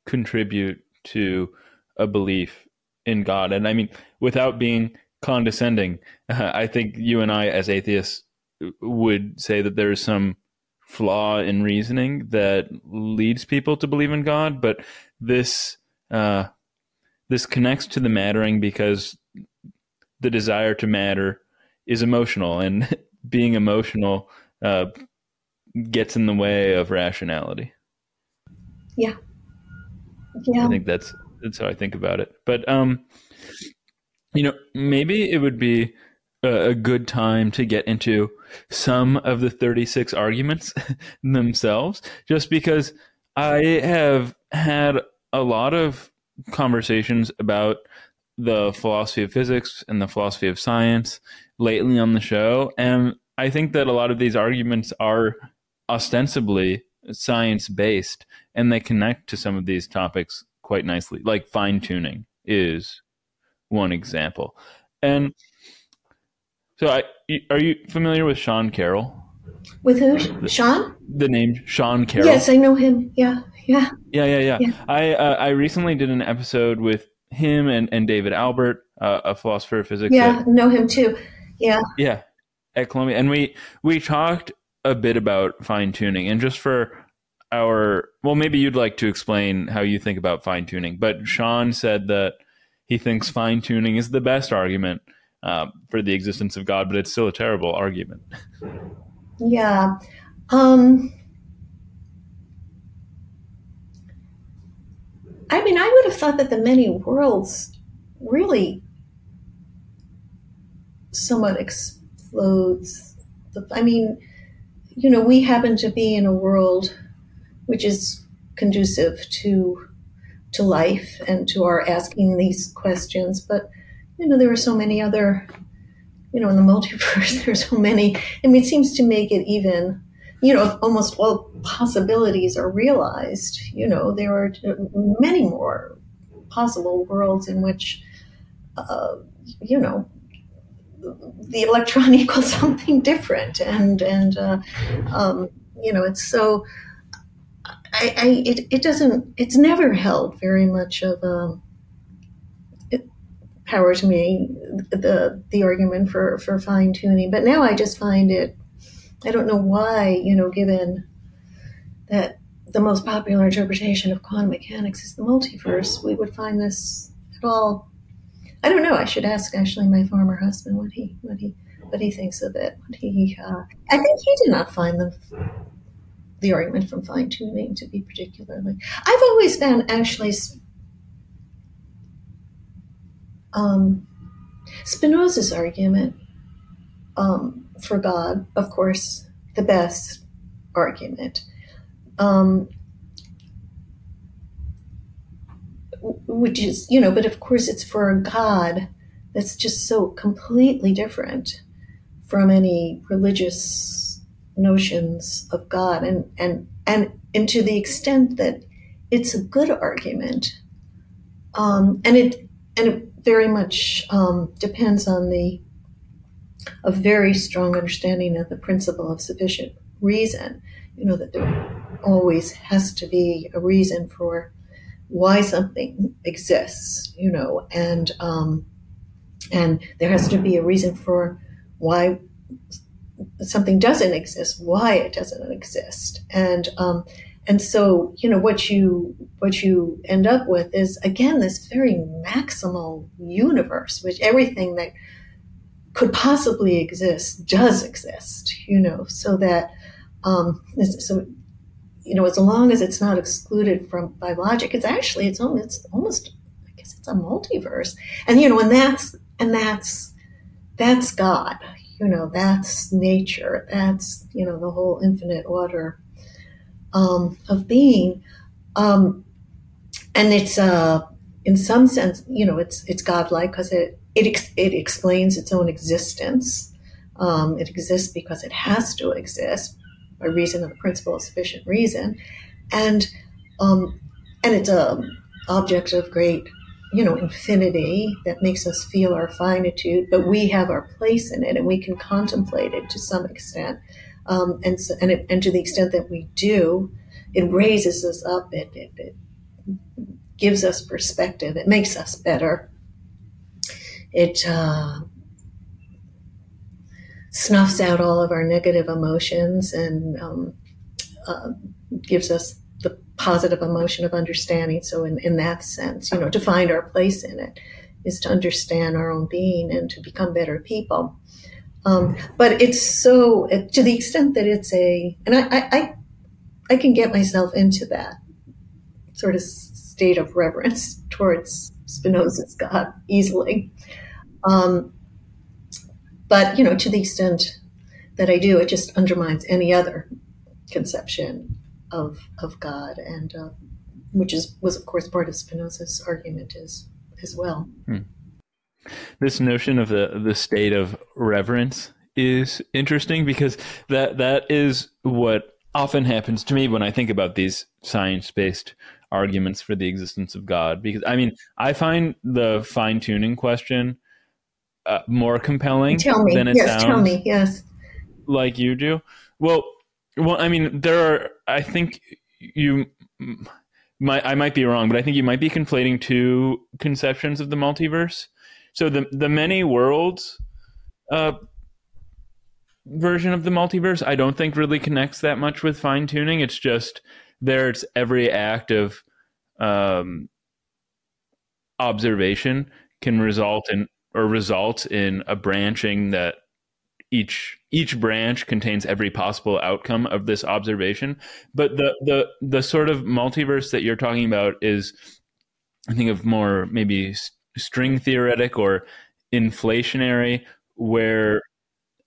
contribute to a belief in God, and I mean, without being condescending, I think you and I, as atheists, would say that there is some flaw in reasoning that leads people to believe in God, but this uh, this connects to the mattering because the desire to matter is emotional, and being emotional uh, gets in the way of rationality. Yeah, yeah. I think that's that's how I think about it. But um, you know, maybe it would be a good time to get into some of the 36 arguments themselves, just because I have had a lot of conversations about the philosophy of physics and the philosophy of science lately on the show. And I think that a lot of these arguments are ostensibly science based and they connect to some of these topics quite nicely, like fine tuning is one example. And so, I, are you familiar with Sean Carroll? With who? Sean? The name Sean Carroll. Yes, I know him. Yeah, yeah. Yeah, yeah, yeah. yeah. I uh, I recently did an episode with him and, and David Albert, uh, a philosopher of physics. Yeah, at, know him too. Yeah. Yeah, at Columbia, and we we talked a bit about fine tuning, and just for our well, maybe you'd like to explain how you think about fine tuning. But Sean said that he thinks fine tuning is the best argument uh, for the existence of God, but it's still a terrible argument. Yeah. Um, I mean, I would have thought that the many worlds really somewhat explodes. The, I mean, you know, we happen to be in a world which is conducive to to life and to our asking these questions, but you know, there are so many other, you know, in the multiverse, there are so many. I mean, it seems to make it even, you know, almost all possibilities are realized, you know, there are many more possible worlds in which, uh, you know, the electron equals something different, and and uh, um, you know it's so. I, I it, it doesn't it's never held very much of a to me the the argument for for fine tuning but now I just find it I don't know why you know given that the most popular interpretation of quantum mechanics is the multiverse we would find this at all I don't know. I should ask actually my former husband what he what he what he thinks of it. What he uh, I think he did not find the the argument from fine tuning to be particularly. I've always found actually um, Spinoza's argument um, for God, of course, the best argument. Um, which is, you know, but of course it's for a God that's just so completely different from any religious notions of God. And, and, and, and to the extent that it's a good argument, um, and it, and it very much um, depends on the, a very strong understanding of the principle of sufficient reason. You know, that there always has to be a reason for why something exists, you know, and um, and there has to be a reason for why something doesn't exist, why it doesn't exist, and um, and so you know what you what you end up with is again this very maximal universe, which everything that could possibly exist does exist, you know, so that um, so you know, as long as it's not excluded from by logic, it's actually it's almost it's almost I guess it's a multiverse. And you know, and that's and that's that's God. You know, that's nature. That's you know the whole infinite order um, of being. Um, and it's uh, in some sense, you know, it's it's godlike because it it ex- it explains its own existence. Um, it exists because it has to exist by reason of the principle of sufficient reason, and um, and it's a object of great you know infinity that makes us feel our finitude, but we have our place in it and we can contemplate it to some extent, um, and so, and it, and to the extent that we do, it raises us up. It, it, it gives us perspective. It makes us better. It uh, snuffs out all of our negative emotions and um, uh, gives us the positive emotion of understanding. So, in, in that sense, you know, to find our place in it is to understand our own being and to become better people. Um, but it's so to the extent that it's a, and I, I, I can get myself into that sort of state of reverence towards Spinoza's God easily. Um, but, you know, to the extent that I do, it just undermines any other conception of, of God, and uh, which is was of course part of Spinoza's argument as as well. Hmm. This notion of the the state of reverence is interesting because that that is what often happens to me when I think about these science based arguments for the existence of God. Because I mean, I find the fine tuning question uh, more compelling tell me. than it yes, sounds. Tell me, yes. Like you do. Well, well, I mean, there are. I think you might. I might be wrong, but I think you might be conflating two conceptions of the multiverse. So the the many worlds uh, version of the multiverse, I don't think really connects that much with fine tuning. It's just there. It's every act of um, observation can result in or result in a branching that each each branch contains every possible outcome of this observation but the the the sort of multiverse that you're talking about is i think of more maybe string theoretic or inflationary where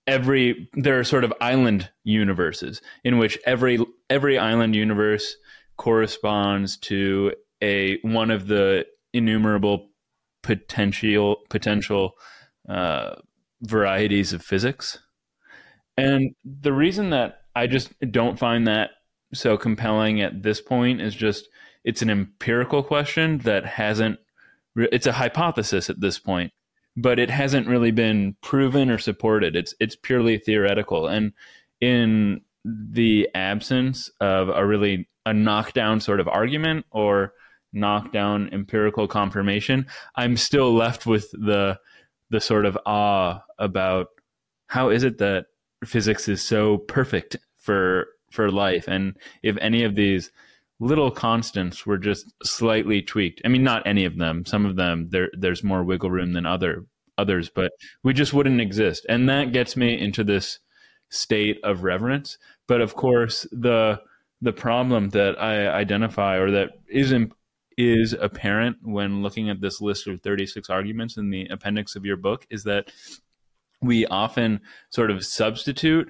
every there are sort of island universes in which every every island universe corresponds to a one of the innumerable potential potential uh, varieties of physics. And the reason that I just don't find that so compelling at this point is just it's an empirical question that hasn't it's a hypothesis at this point but it hasn't really been proven or supported. It's it's purely theoretical, and in the absence of a really a knockdown sort of argument or knockdown empirical confirmation, I'm still left with the the sort of awe about how is it that physics is so perfect for for life and if any of these little constants were just slightly tweaked. I mean not any of them. Some of them there there's more wiggle room than other others but we just wouldn't exist. And that gets me into this state of reverence. But of course the the problem that i identify or that isn't is apparent when looking at this list of 36 arguments in the appendix of your book is that we often sort of substitute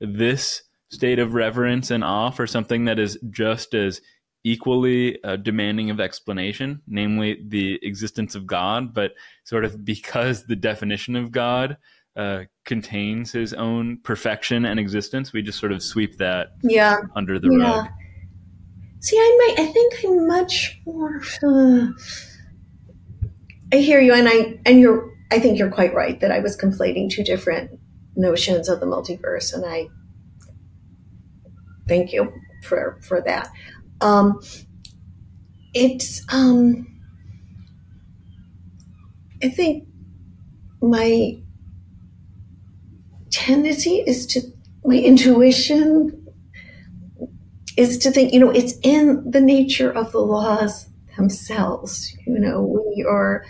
this state of reverence and awe for something that is just as equally uh, demanding of explanation, namely the existence of God, but sort of because the definition of God uh, contains his own perfection and existence, we just sort of sweep that yeah. under the yeah. rug. See, I might. I think I'm much more. Uh, I hear you, and I and you're. I think you're quite right that I was conflating two different notions of the multiverse, and I thank you for for that. Um, it's. Um, I think my tendency is to my intuition is to think, you know, it's in the nature of the laws themselves. You know, we are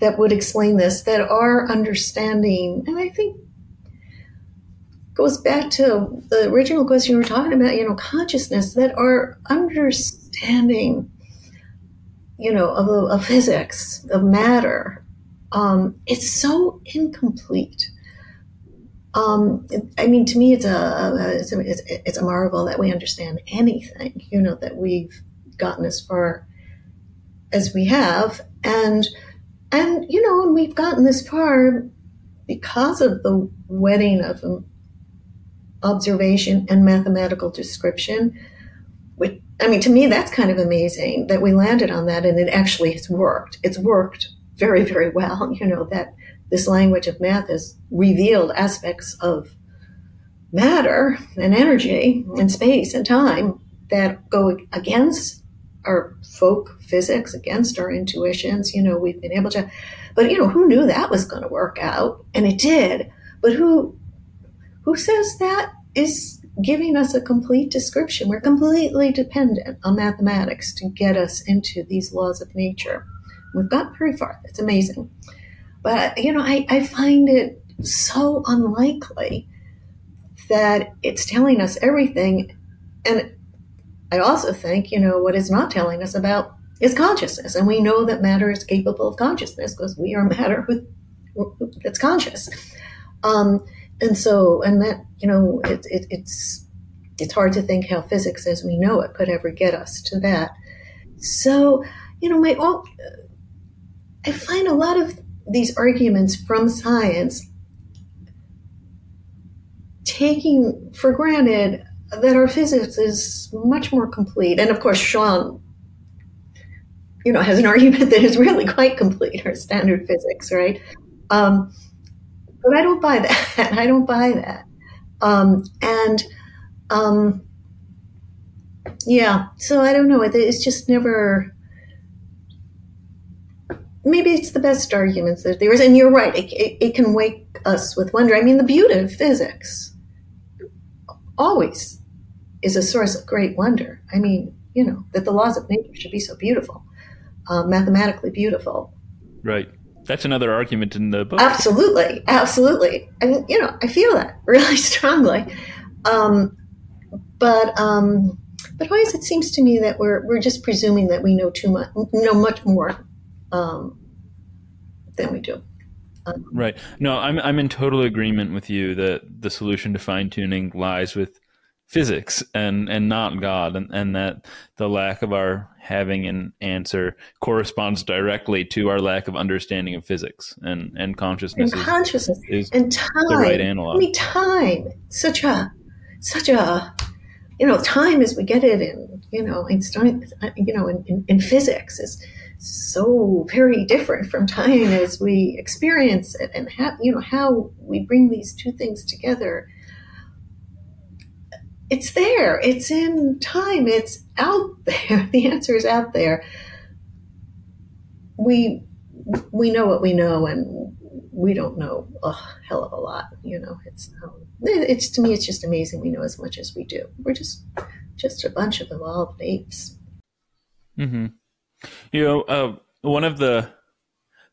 that would explain this, that our understanding, and I think goes back to the original question we were talking about, you know, consciousness, that our understanding, you know, of, of physics, of matter, um, it's so incomplete um, I mean, to me, it's a, it's a, it's a marvel that we understand anything. You know that we've gotten as far as we have, and and you know, and we've gotten this far because of the wedding of observation and mathematical description. Which I mean, to me, that's kind of amazing that we landed on that, and it actually has worked. It's worked very, very well. You know that this language of math has revealed aspects of matter and energy and space and time that go against our folk physics, against our intuitions. You know, we've been able to, but you know, who knew that was going to work out? And it did. But who, who says that is giving us a complete description? We're completely dependent on mathematics to get us into these laws of nature. We've got pretty far. It's amazing. But, you know, I, I find it so unlikely that it's telling us everything. And I also think, you know, what it's not telling us about is consciousness. And we know that matter is capable of consciousness because we are matter with, that's conscious. Um, and so, and that, you know, it, it, it's, it's hard to think how physics as we know it could ever get us to that. So, you know, my, all, I find a lot of these arguments from science taking for granted that our physics is much more complete. And of course, Sean, you know, has an argument that is really quite complete, our standard physics, right? Um, but I don't buy that. I don't buy that. Um, and um, yeah, so I don't know. It's just never maybe it's the best arguments that there is. And you're right, it, it, it can wake us with wonder. I mean, the beauty of physics always is a source of great wonder. I mean, you know, that the laws of nature should be so beautiful, uh, mathematically beautiful. Right. That's another argument in the book. Absolutely. Absolutely. And, you know, I feel that really strongly. Um, but, um, but always it seems to me that we're, we're just presuming that we know too much, know much more um, than we do. Um, right. No, I'm I'm in total agreement with you that the solution to fine tuning lies with physics and and not God, and and that the lack of our having an answer corresponds directly to our lack of understanding of physics and and consciousness. And consciousness is, is and time. The right analog. I mean, time. Such a such a you know time as we get it in you know Einstein you know in, in, in physics is so very different from time as we experience it and how you know how we bring these two things together it's there. It's in time. It's out there. The answer is out there. We we know what we know and we don't know a hell of a lot you know. It's um, it's to me it's just amazing. We know as much as we do. We're just just a bunch of evolved apes. Mm-hmm. You know, uh, one of the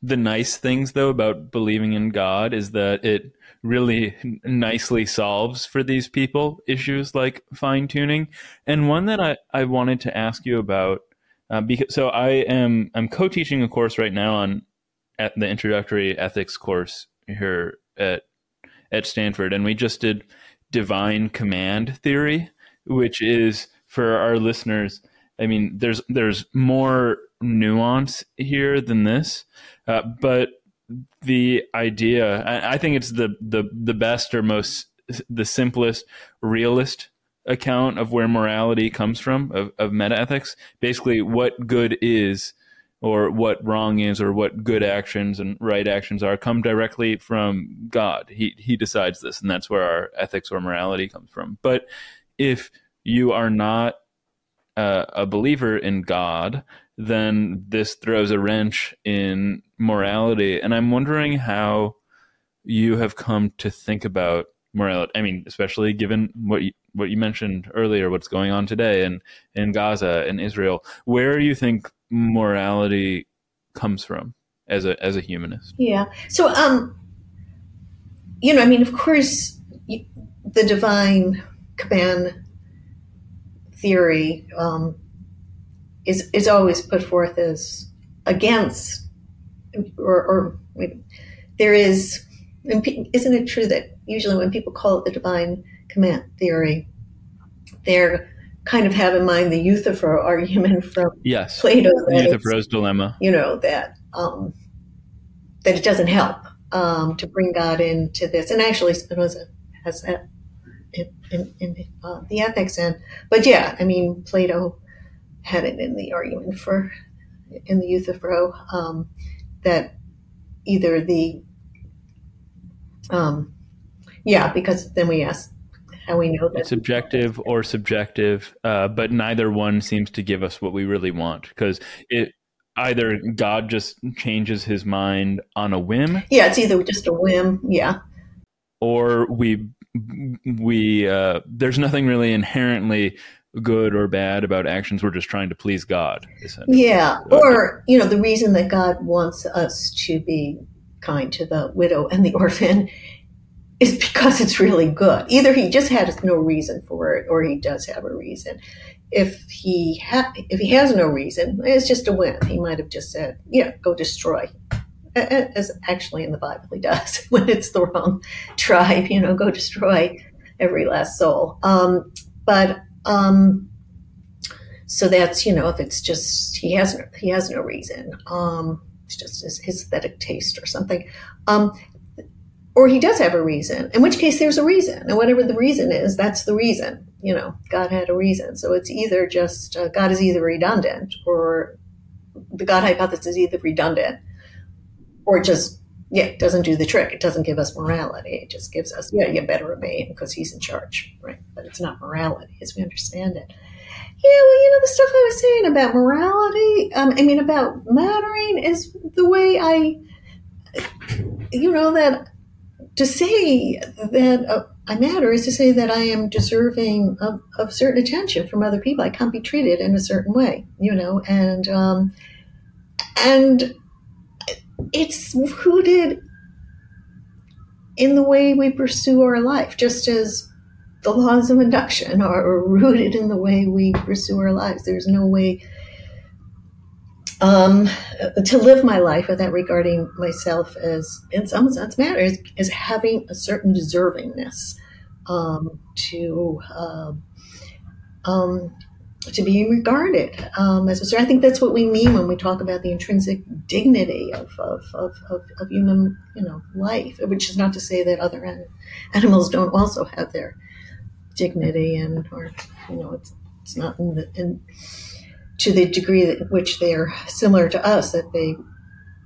the nice things though about believing in God is that it really nicely solves for these people issues like fine tuning. And one that I, I wanted to ask you about uh, because so I am I'm co-teaching a course right now on at the introductory ethics course here at at Stanford, and we just did divine command theory, which is for our listeners I mean, there's there's more nuance here than this, uh, but the idea I, think it's the the the best or most the simplest realist account of where morality comes from of, of meta ethics. Basically, what good is or what wrong is or what good actions and right actions are come directly from God. He he decides this, and that's where our ethics or morality comes from. But if you are not uh, a believer in God, then this throws a wrench in morality. And I'm wondering how you have come to think about morality. I mean, especially given what you, what you mentioned earlier, what's going on today in, in Gaza and Israel, where do you think morality comes from as a as a humanist. Yeah. So, um, you know, I mean, of course, the divine command theory um, is is always put forth as against, or, or there is. Isn't it true that usually when people call it the divine command theory, they're kind of have in mind the Euthyphro argument from yes, Plato. The Euthyphro's dilemma. You know that um, that it doesn't help um, to bring God into this, and actually Spinoza has that in, in uh, the ethics end. But yeah, I mean, Plato had it in the argument for in the Euthyphro um, that either the um, yeah, because then we ask how we know that it's objective or subjective, uh, but neither one seems to give us what we really want because it either God just changes his mind on a whim. Yeah, it's either just a whim, yeah, or we we uh, there's nothing really inherently good or bad about actions. We're just trying to please God. Yeah, or you know, the reason that God wants us to be kind to the widow and the orphan is because it's really good. Either he just has no reason for it, or he does have a reason. If he ha- if he has no reason, it's just a whim. He might have just said, "Yeah, go destroy." as actually in the Bible he does when it's the wrong tribe, you know, go destroy every last soul. Um, but um, so that's you know if it's just he has no, he has no reason. Um, it's just his aesthetic taste or something. Um, or he does have a reason, in which case there's a reason. And whatever the reason is, that's the reason. You know, God had a reason. So it's either just, uh, God is either redundant or the God hypothesis is either redundant or just yeah, it doesn't do the trick. It doesn't give us morality. It just gives us, yeah, you better obey him because he's in charge, right? But it's not morality as we understand it. Yeah, well, you know, the stuff I was saying about morality, um, I mean, about mattering is the way I, you know, that to say that uh, I matter is to say that I am deserving of, of certain attention from other people. I can't be treated in a certain way, you know, and, um, and, it's rooted in the way we pursue our life, just as the laws of induction are rooted in the way we pursue our lives. There's no way um, to live my life without regarding myself as, in some sense, matters, as having a certain deservingness um, to. Uh, um, to be regarded um, as a certain. I think that's what we mean when we talk about the intrinsic dignity of, of, of, of, of human, you know, life. Which is not to say that other animals don't also have their dignity, and or you know, it's it's not in, the, in to the degree at which they are similar to us, that they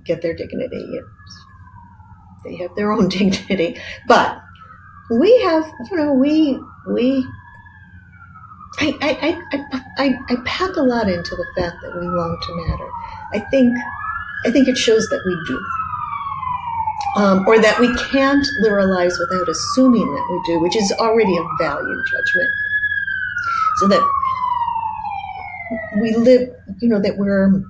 get their dignity. They have their own dignity, but we have, you know, we we. I, I, I, I, I pack a lot into the fact that we long to matter. I think I think it shows that we do. Um, or that we can't liberalize without assuming that we do, which is already a value judgment. So that we live, you know, that we're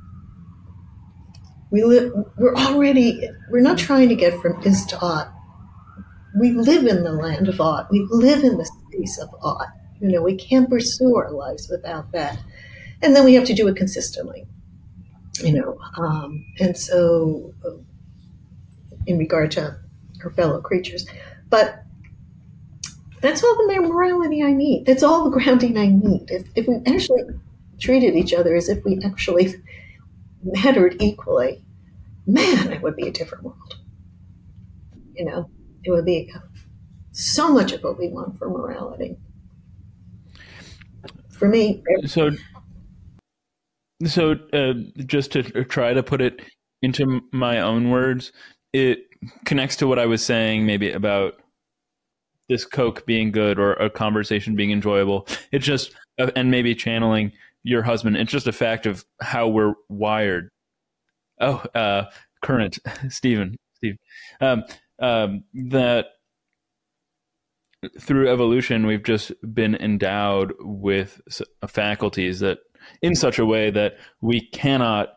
we live, we're already, we're not trying to get from is to ought. We live in the land of ought. We live in the space of ought. You know, we can't pursue our lives without that. And then we have to do it consistently, you know. Um, and so, uh, in regard to our fellow creatures. But that's all the morality I need. That's all the grounding I need. If, if we actually treated each other as if we actually mattered equally, man, it would be a different world. You know, it would be so much of what we want for morality. For me, so so uh, just to try to put it into my own words, it connects to what I was saying, maybe about this Coke being good or a conversation being enjoyable. It's just, uh, and maybe channeling your husband. It's just a fact of how we're wired. Oh, uh, current Stephen, Steve, um, um, that through evolution we've just been endowed with faculties that, in such a way that we cannot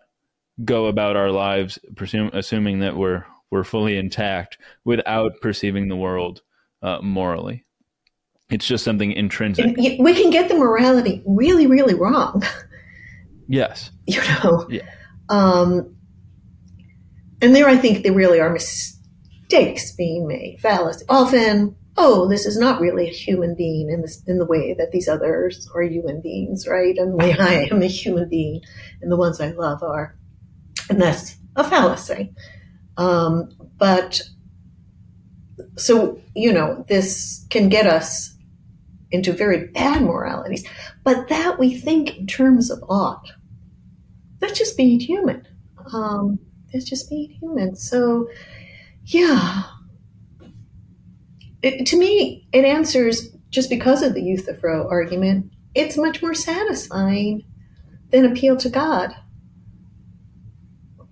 go about our lives presume, assuming that we're we're fully intact without perceiving the world uh, morally. It's just something intrinsic. We can get the morality really, really wrong. Yes. You know. Yeah. Um, and there, I think there really are mistakes being made, fallacy. Often, oh, this is not really a human being in this in the way that these others are human beings, right? And the way I am a human being, and the ones I love are, and that's a fallacy. Um, but so you know, this can get us into very bad moralities, but that we think in terms of ought. That's just being human. Um, that's just being human. So, yeah. It, to me, it answers just because of the Euthyphro argument. It's much more satisfying than appeal to God.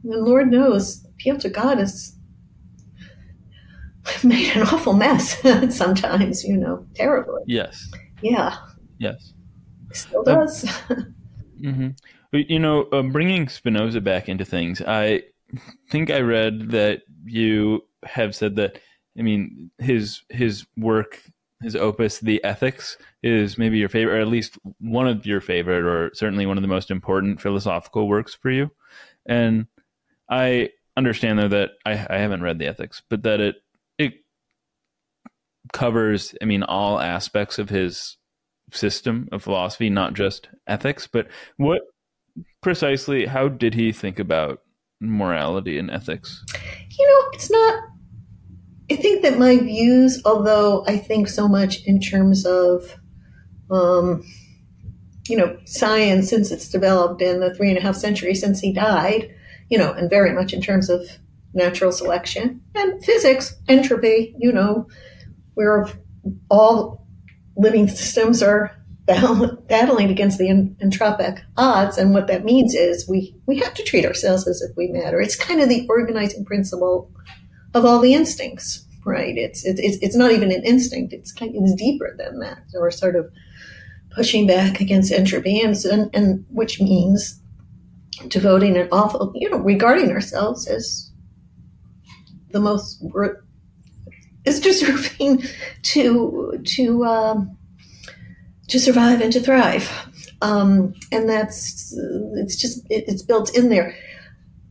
The Lord knows, appeal to God is made an awful mess sometimes, you know, terribly. Yes. Yeah. Yes. Still does. mm-hmm. You know, uh, bringing Spinoza back into things, I think I read that you have said that. I mean, his his work, his opus, The Ethics, is maybe your favorite, or at least one of your favorite, or certainly one of the most important philosophical works for you. And I understand though that I, I haven't read The Ethics, but that it covers, I mean, all aspects of his system of philosophy, not just ethics. But what precisely, how did he think about morality and ethics? You know, it's not. I think that my views, although I think so much in terms of, um, you know, science since it's developed in the three and a half centuries since he died, you know, and very much in terms of natural selection and physics, entropy, you know, where all living systems are battling against the entropic odds. And what that means is we, we have to treat ourselves as if we matter. It's kind of the organizing principle of all the instincts, right? It's, it's, it's not even an instinct. It's kind of, it's deeper than that. We're sort of pushing back against entropy and, and, and which means devoting an awful, you know, regarding ourselves as the most is deserving to to um, to survive and to thrive, um, and that's it's just it, it's built in there.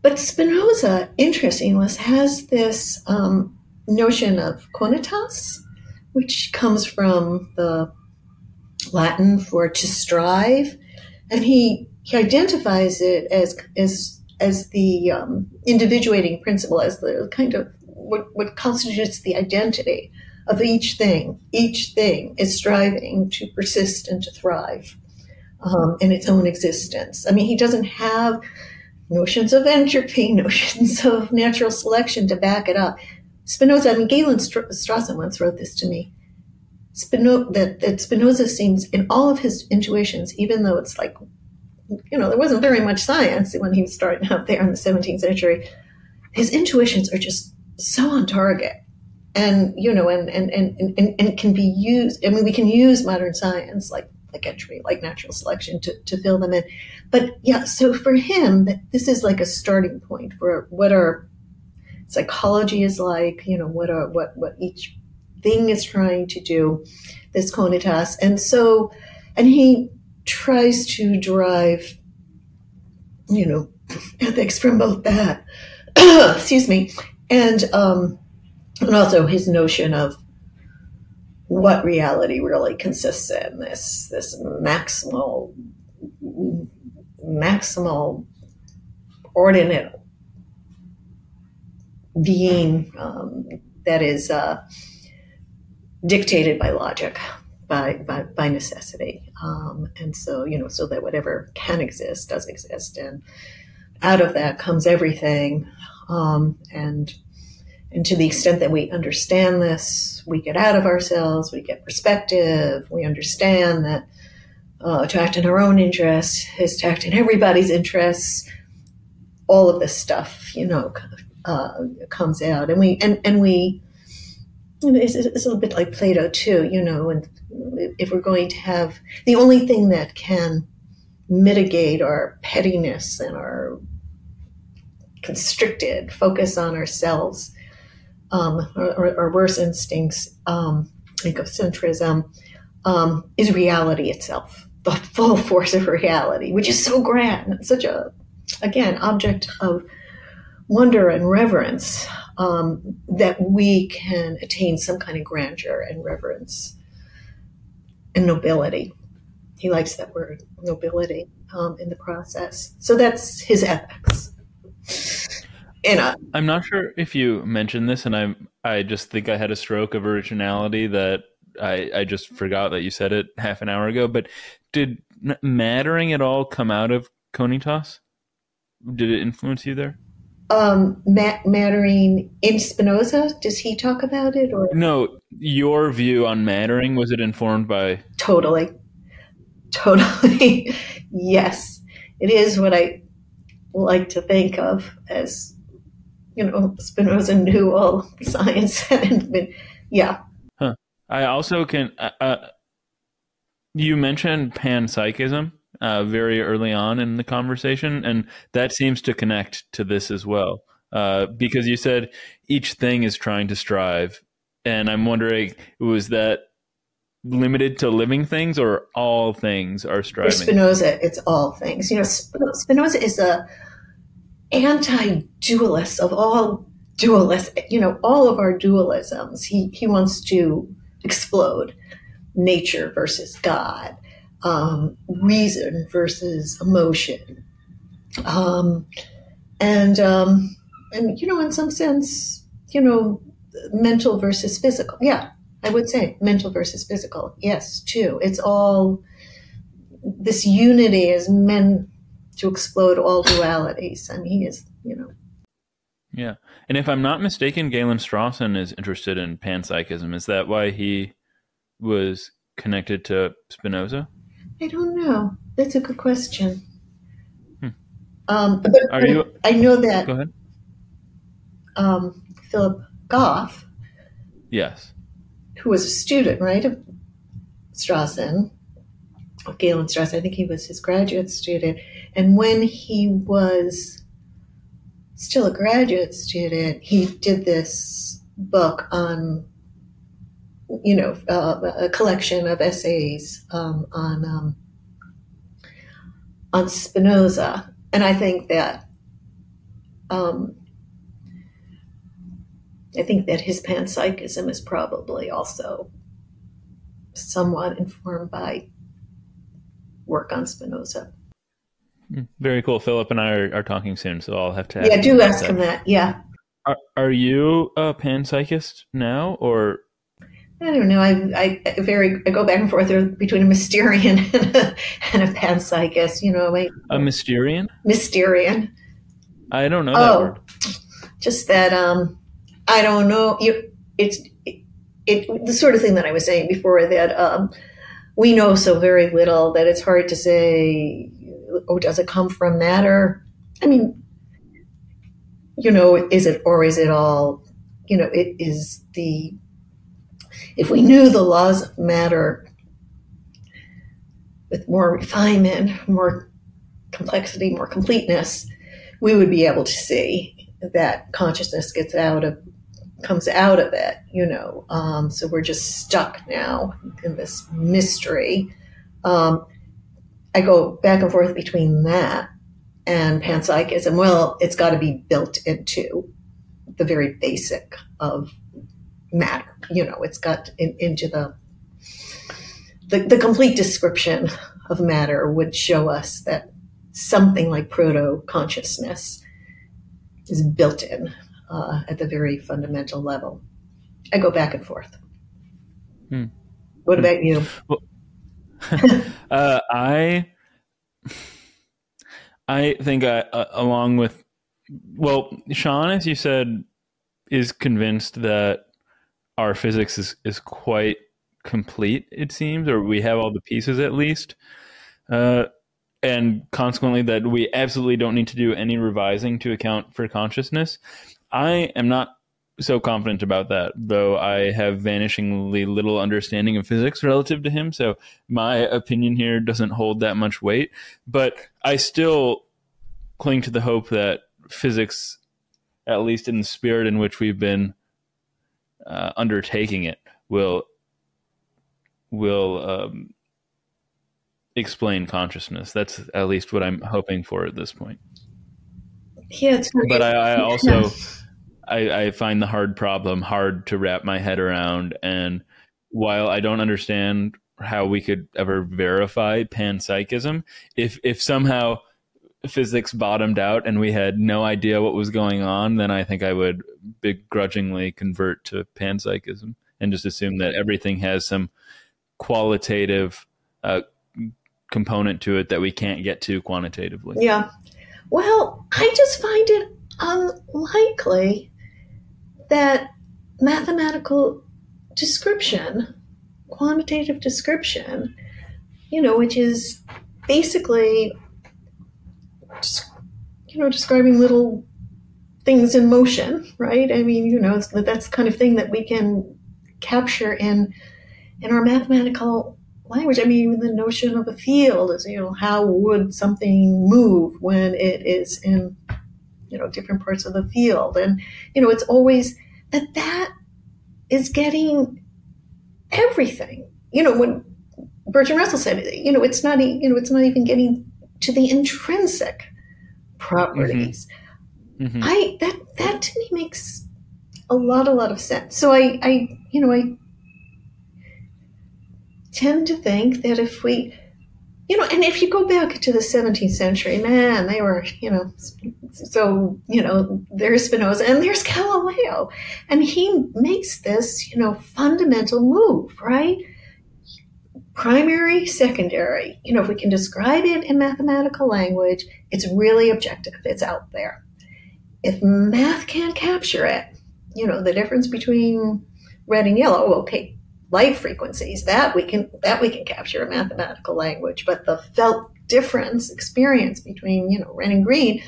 But Spinoza, interesting, was has this um, notion of conatus, which comes from the Latin for to strive, and he he identifies it as as as the um, individuating principle, as the kind of what, what constitutes the identity of each thing. Each thing is striving to persist and to thrive. um, in its own existence. I mean, he doesn't have notions of entropy, notions of natural selection to back it up. Spinoza, I mean, Galen Strawson once wrote this to me. Spino- that, that Spinoza seems, in all of his intuitions, even though it's like, you know, there wasn't very much science when he was starting out there in the 17th century, his intuitions are just so on target and you know and and, and and and can be used i mean we can use modern science like like entry like natural selection to, to fill them in but yeah so for him this is like a starting point for what our psychology is like you know what what what each thing is trying to do this conatus and so and he tries to drive you know ethics from both that excuse me, and um, and also his notion of what reality really consists in this this maximal maximal ordinate being um, that is uh, dictated by logic by, by, by necessity um, and so you know so that whatever can exist does exist and out of that comes everything. Um, and and to the extent that we understand this, we get out of ourselves, we get perspective, we understand that uh, to act in our own interests is to act in everybody's interests. All of this stuff, you know, uh, comes out, and we and and we. You know, it's, it's a little bit like Plato too, you know. And if we're going to have the only thing that can mitigate our pettiness and our constricted focus on ourselves um, or, or, worse instincts, um, egocentrism, um, is reality itself, the full force of reality, which is so grand, such a, again, object of wonder and reverence um, that we can attain some kind of grandeur and reverence and nobility. He likes that word, nobility, um, in the process. So that's his ethics in a I'm not sure if you mentioned this and I I just think I had a stroke of originality that I I just forgot that you said it half an hour ago but did mattering at all come out of Conatus? Did it influence you there? Um, mattering in Spinoza, does he talk about it or no? Your view on mattering was it informed by? Totally, totally. yes, it is what I like to think of as, you know, Spinoza knew all science and been, yeah. Huh. I also can. Uh, uh, you mentioned panpsychism uh, very early on in the conversation, and that seems to connect to this as well. Uh, because you said each thing is trying to strive, and I'm wondering was that limited to living things or all things are striving? For Spinoza, it's all things. You know, Spinoza is a anti-dualist of all dualists. You know, all of our dualisms. He he wants to explode nature versus God, um, reason versus emotion, um, and um, and you know, in some sense, you know, mental versus physical. Yeah, I would say mental versus physical. Yes, too. It's all this unity is meant to explode all dualities. I mean, he is, you know. Yeah. And if I'm not mistaken, Galen Strawson is interested in panpsychism. Is that why he was connected to Spinoza? I don't know. That's a good question. Hmm. Um, but Are you, I know that. Go ahead. Um, Philip Goff. Yes who was a student, right, of Strawson, of Galen Strawson. I think he was his graduate student. And when he was still a graduate student, he did this book on, you know, uh, a collection of essays um, on um, on Spinoza. And I think that um, I think that his panpsychism is probably also somewhat informed by work on Spinoza. Hmm, very cool. Philip and I are, are talking soon, so I'll have to. yeah, do ask that. him that. Yeah. Are, are you a panpsychist now, or? I don't know. I, I very I go back and forth between a Mysterian and a, and a panpsychist. You know, I, a Mysterian. Mysterian. I don't know that oh, word. Just that. Um, I don't know. You, it's it, it, the sort of thing that I was saying before that um, we know so very little that it's hard to say. Oh, does it come from matter? I mean, you know, is it or is it all? You know, it is the if we knew the laws of matter with more refinement, more complexity, more completeness, we would be able to see that consciousness gets out of comes out of it, you know. Um, so we're just stuck now in this mystery. Um, I go back and forth between that and panpsychism. Well, it's got to be built into the very basic of matter. You know, it's got in, into the, the the complete description of matter would show us that something like proto consciousness is built in uh, at the very fundamental level. I go back and forth. Hmm. What hmm. about you? Well, uh, I I think I, uh, along with well, Sean, as you said, is convinced that our physics is, is quite complete, it seems, or we have all the pieces at least. Uh, and consequently, that we absolutely don't need to do any revising to account for consciousness. I am not so confident about that, though I have vanishingly little understanding of physics relative to him. So my opinion here doesn't hold that much weight. But I still cling to the hope that physics, at least in the spirit in which we've been uh, undertaking it will will um, explain consciousness. That's at least what I'm hoping for at this point. Yeah, but I, I also. I, I find the hard problem hard to wrap my head around. And while I don't understand how we could ever verify panpsychism, if if somehow physics bottomed out and we had no idea what was going on, then I think I would begrudgingly convert to panpsychism and just assume that everything has some qualitative uh, component to it that we can't get to quantitatively. Yeah. Well, I just find it unlikely that mathematical description, quantitative description, you know, which is basically you know, describing little things in motion, right? I mean, you know, that's the kind of thing that we can capture in in our mathematical language. I mean, even the notion of a field is, you know, how would something move when it is in, you know, different parts of the field, and you know, it's always that that is getting everything. You know, when Bertrand Russell said, you know, it's not, you know, it's not even getting to the intrinsic properties. Mm-hmm. Mm-hmm. I that that to me makes a lot a lot of sense. So I I you know I tend to think that if we you know and if you go back to the 17th century man they were you know so you know there's spinoza and there's galileo and he makes this you know fundamental move right primary, secondary. You know, if we can describe it in mathematical language, it's really objective. It's out there. If math can't capture it, you know, the difference between red and yellow, okay, light frequencies, that we can that we can capture in mathematical language, but the felt difference experience between, you know, red and green,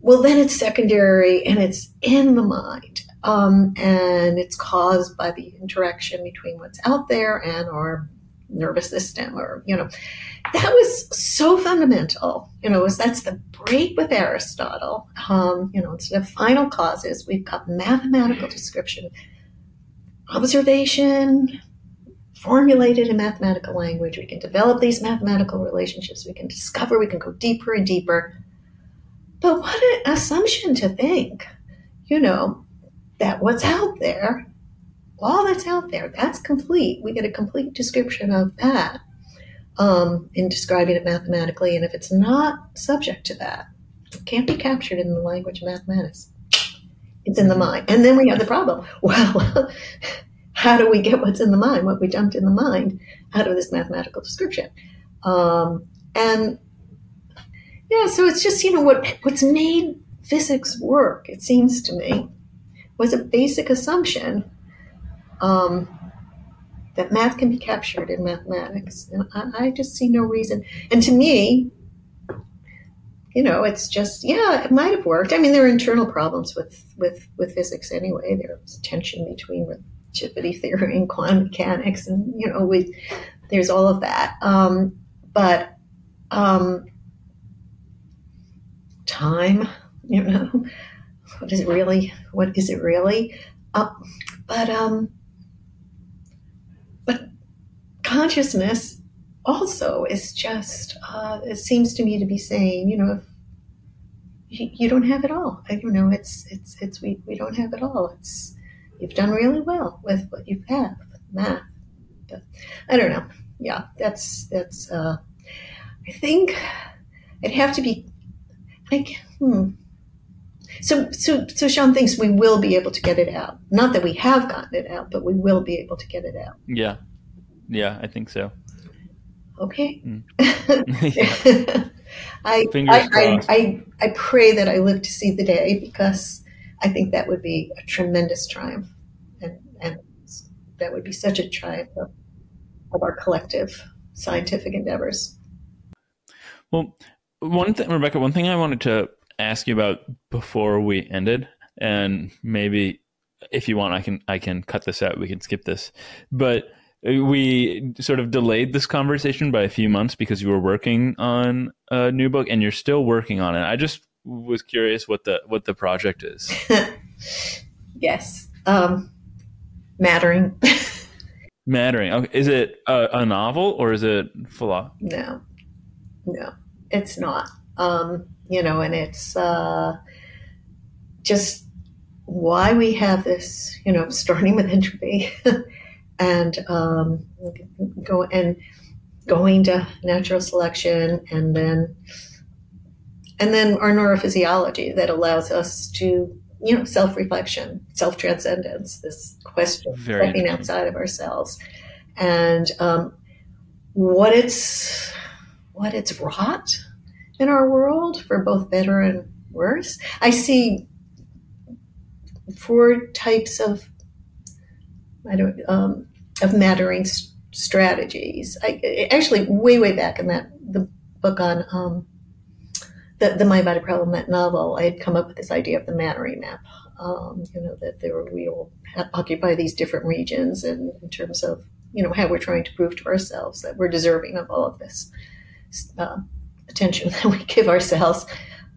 well then it's secondary and it's in the mind. Um, and it's caused by the interaction between what's out there and our nervous system or you know that was so fundamental. You know was that's the break with aristotle. Um, you know instead of final causes. We've got mathematical description observation formulated in mathematical language. We can develop these mathematical relationships. We can discover we can go deeper and deeper. But what an assumption to think you know that what's out there all that's out there, that's complete. We get a complete description of that um, in describing it mathematically. And if it's not subject to that, it can't be captured in the language of mathematics. It's in the mind. And then we have the problem. Well, how do we get what's in the mind, what we dumped in the mind, out of this mathematical description? Um, and yeah, so it's just you know what what's made physics work. It seems to me was a basic assumption um, that math can be captured in mathematics, and I, I just see no reason. And to me, you know, it's just yeah, it might have worked. I mean, there are internal problems with with with physics anyway. There's tension between relativity theory and quantum mechanics, and you know, we there's all of that. Um, but um, time, you know, what is it really? What is it really? Uh, but um, consciousness also is just uh, it seems to me to be saying, you know, you, you, don't have it all. I don't know. It's it's it's we we don't have it all. It's you've done really well with what you have math. But I don't know. Yeah, that's that's. Uh, I think it'd have to be like hmm. So, so, so Sean thinks we will be able to get it out. Not that we have gotten it out, but we will be able to get it out. Yeah, yeah, I think so okay. Mm. I, I, I, I, I pray that I live to see the day because I think that would be a tremendous triumph. And, and that would be such a triumph of, of our collective scientific endeavors. Well, one thing, Rebecca, one thing I wanted to ask you about before we ended, and maybe if you want, I can I can cut this out. We can skip this, but we sort of delayed this conversation by a few months because you were working on a new book and you're still working on it. I just was curious what the what the project is. yes, um, mattering. mattering. Okay. Is it a, a, novel or is it philo? No, no, it's not. Um, you know, and it's uh, just why we have this. You know, starting with entropy and um, go and going to natural selection and then and then our neurophysiology that allows us to you know self-reflection self-transcendence this question Very stepping outside of ourselves. And um, what it's what it's wrought in our world for both better and worse i see four types of I don't um, of mattering st- strategies. I actually way way back in that the book on um, the the mind body problem that novel, I had come up with this idea of the mattering map. Um, you know that there we will occupy these different regions, and in terms of you know how we're trying to prove to ourselves that we're deserving of all of this uh, attention that we give ourselves,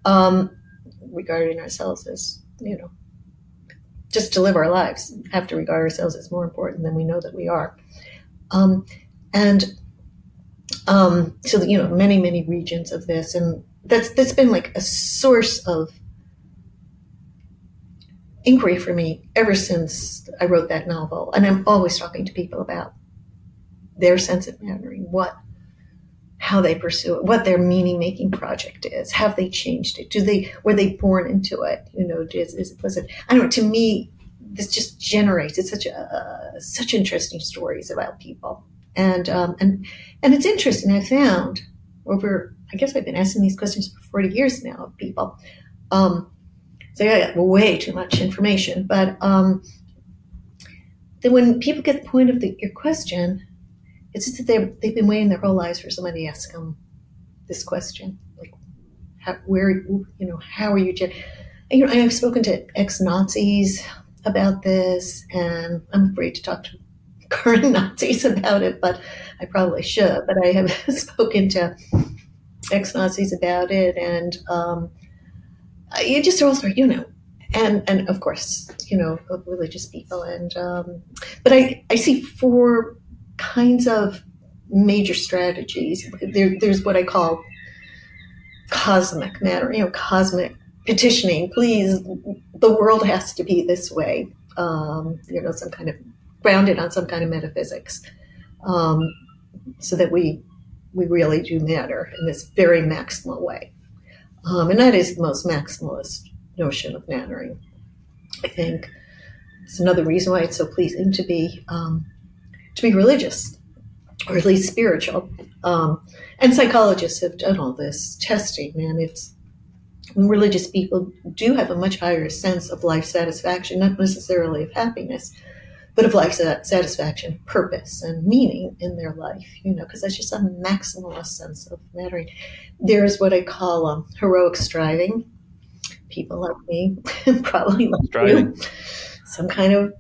um, regarding ourselves as you know just to live our lives, have to regard ourselves as more important than we know that we are. Um, and um, so, you know, many, many regions of this, and that's that's been like a source of inquiry for me ever since I wrote that novel. And I'm always talking to people about their sense of mattering, what how they pursue it, what their meaning making project is. Have they changed it? Do they were they born into it? You know, is, is it was it? I don't know. To me, this just generates. It's such a such interesting stories about people, and um, and and it's interesting. I found over. I guess I've been asking these questions for forty years now of people. Um, so yeah, way too much information, but um, then when people get the point of the, your question, it's just that they've, they've been waiting their whole lives for somebody to ask them this question, like, how, where, you know, how are you? Gen-? You know, I've spoken to ex-Nazis about this, and I'm afraid to talk to current Nazis about it, but I probably should. But I have spoken to ex-Nazis about it, and um, you just also, you know, and and of course, you know, religious people, and um, but I I see four kinds of major strategies. There, there's what I call cosmic matter, you know, cosmic petitioning. Please, the world has to be this way. Um, you know, some kind of grounded on some kind of metaphysics, um, so that we we really do matter in this very maximal way. Um, and that is the most maximalist notion of mattering, I think. it's another reason why it's so pleasing to be um, to be religious or at least spiritual. Um, and psychologists have done all this testing, and it's religious people do have a much higher sense of life satisfaction, not necessarily of happiness, but of life satisfaction, purpose, and meaning in their life, you know, because that's just a maximalist sense of mattering. There's what I call um, heroic striving. People like me, probably like striving. you, some kind of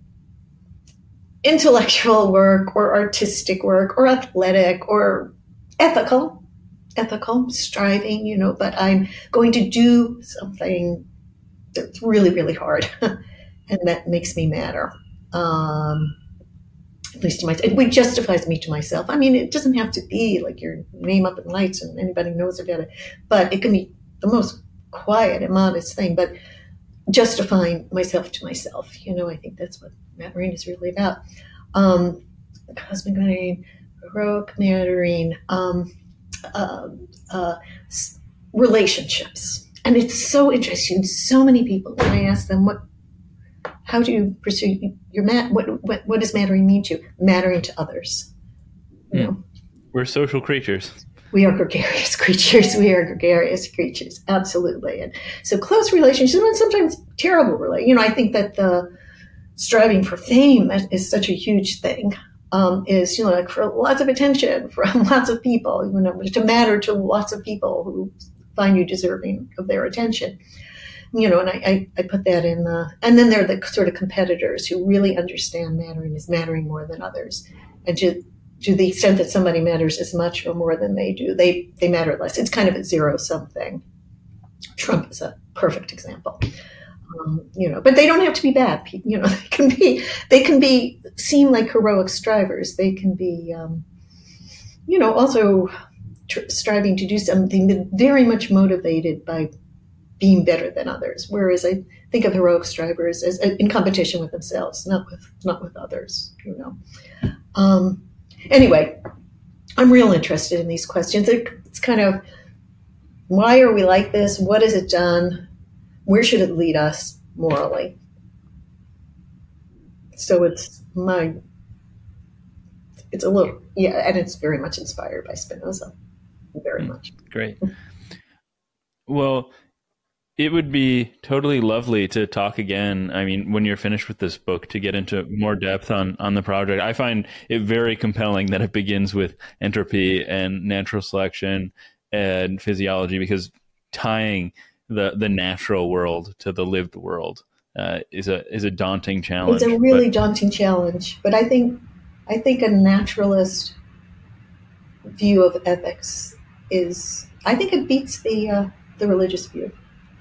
intellectual work or artistic work or athletic or ethical ethical striving, you know, but I'm going to do something that's really, really hard. and that makes me matter. Um, at least to myself. It justifies me to myself. I mean, it doesn't have to be like your name up in lights and anybody knows about it, but it can be the most quiet and modest thing. But justifying myself to myself, you know, I think that's what Matt mattering is really about. Um, cosmic mattering, heroic mattering. Um, uh, uh, relationships. And it's so interesting. So many people, when I ask them, what, how do you pursue your mat? What, what, what does mattering mean to you? Mattering to others. You know? We're social creatures. We are gregarious creatures. We are gregarious creatures, absolutely. And so close relationships, and sometimes terrible relationships. You know, I think that the striving for fame is such a huge thing um, is you know like for lots of attention from lots of people, you know, to matter to lots of people who find you deserving of their attention. You know, and I, I, I put that in the, and then there are the sort of competitors who really understand mattering is mattering more than others. And to, to the extent that somebody matters as much or more than they do, they, they matter less. It's kind of a zero sum thing. Trump is a perfect example. Um, you know, but they don't have to be bad. You know, they can be they can be seem like heroic strivers. They can be, um, you know, also tr- striving to do something very much motivated by being better than others. Whereas I think of heroic strivers as in competition with themselves, not with not with others. You know. Um, anyway, I'm real interested in these questions. It's kind of why are we like this? What has it done? where should it lead us morally? So it's my, it's a little, yeah, and it's very much inspired by Spinoza, very mm, much. Great. Well, it would be totally lovely to talk again. I mean, when you're finished with this book, to get into more depth on on the project. I find it very compelling that it begins with entropy and natural selection and physiology because tying the the natural world to the lived world uh, is a is a daunting challenge. It's a really but, daunting challenge, but I think I think a naturalist view of ethics is I think it beats the uh, the religious view.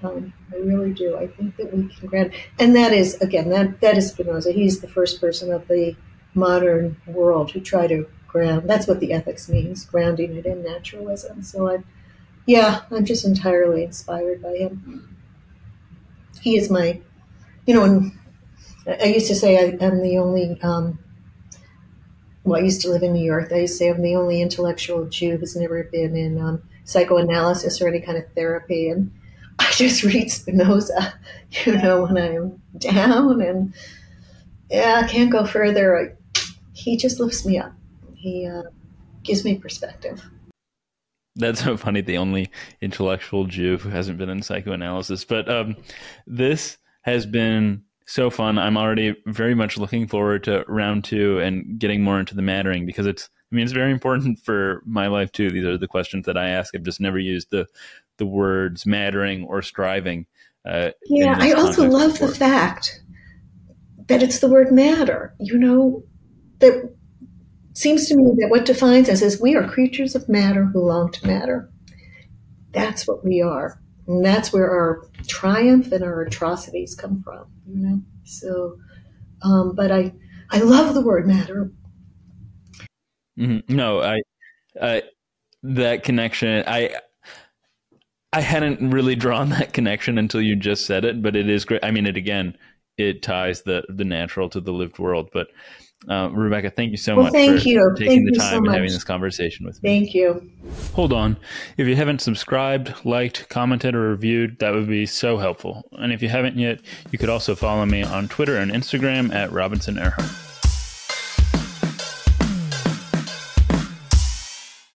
Um, I really do. I think that we can grant, and that is again that that is Spinoza. He's the first person of the modern world who tried to ground. That's what the ethics means, grounding it in naturalism. So I yeah, I'm just entirely inspired by him. He is my, you know, and I used to say I, am the only, um, well, I used to live in New York. I used to say I'm the only intellectual Jew who's never been in um, psychoanalysis or any kind of therapy. And just read Spinoza, you know, when I'm down and yeah, I can't go further. I, he just lifts me up. He uh, gives me perspective. That's so funny. The only intellectual Jew who hasn't been in psychoanalysis. But um, this has been so fun. I'm already very much looking forward to round two and getting more into the mattering because it's. I mean, it's very important for my life too. These are the questions that I ask. I've just never used the the words mattering or striving. Uh, yeah, I also love before. the fact that it's the word matter. You know that seems to me that what defines us is we are creatures of matter who long to matter. That's what we are. And that's where our triumph and our atrocities come from, you know? So, um, but I, I love the word matter. Mm-hmm. No, I, I, that connection, I, I hadn't really drawn that connection until you just said it, but it is great. I mean, it again, it ties the the natural to the lived world. But Uh, Rebecca, thank you so Well, much thank for you. taking Thank the you so time and having this conversation with me. Thank you. Hold on. If you haven't subscribed, liked, commented, or reviewed, that would be so helpful. And if you haven't yet, you could also follow me on Twitter and Instagram at Robinson Erhardt.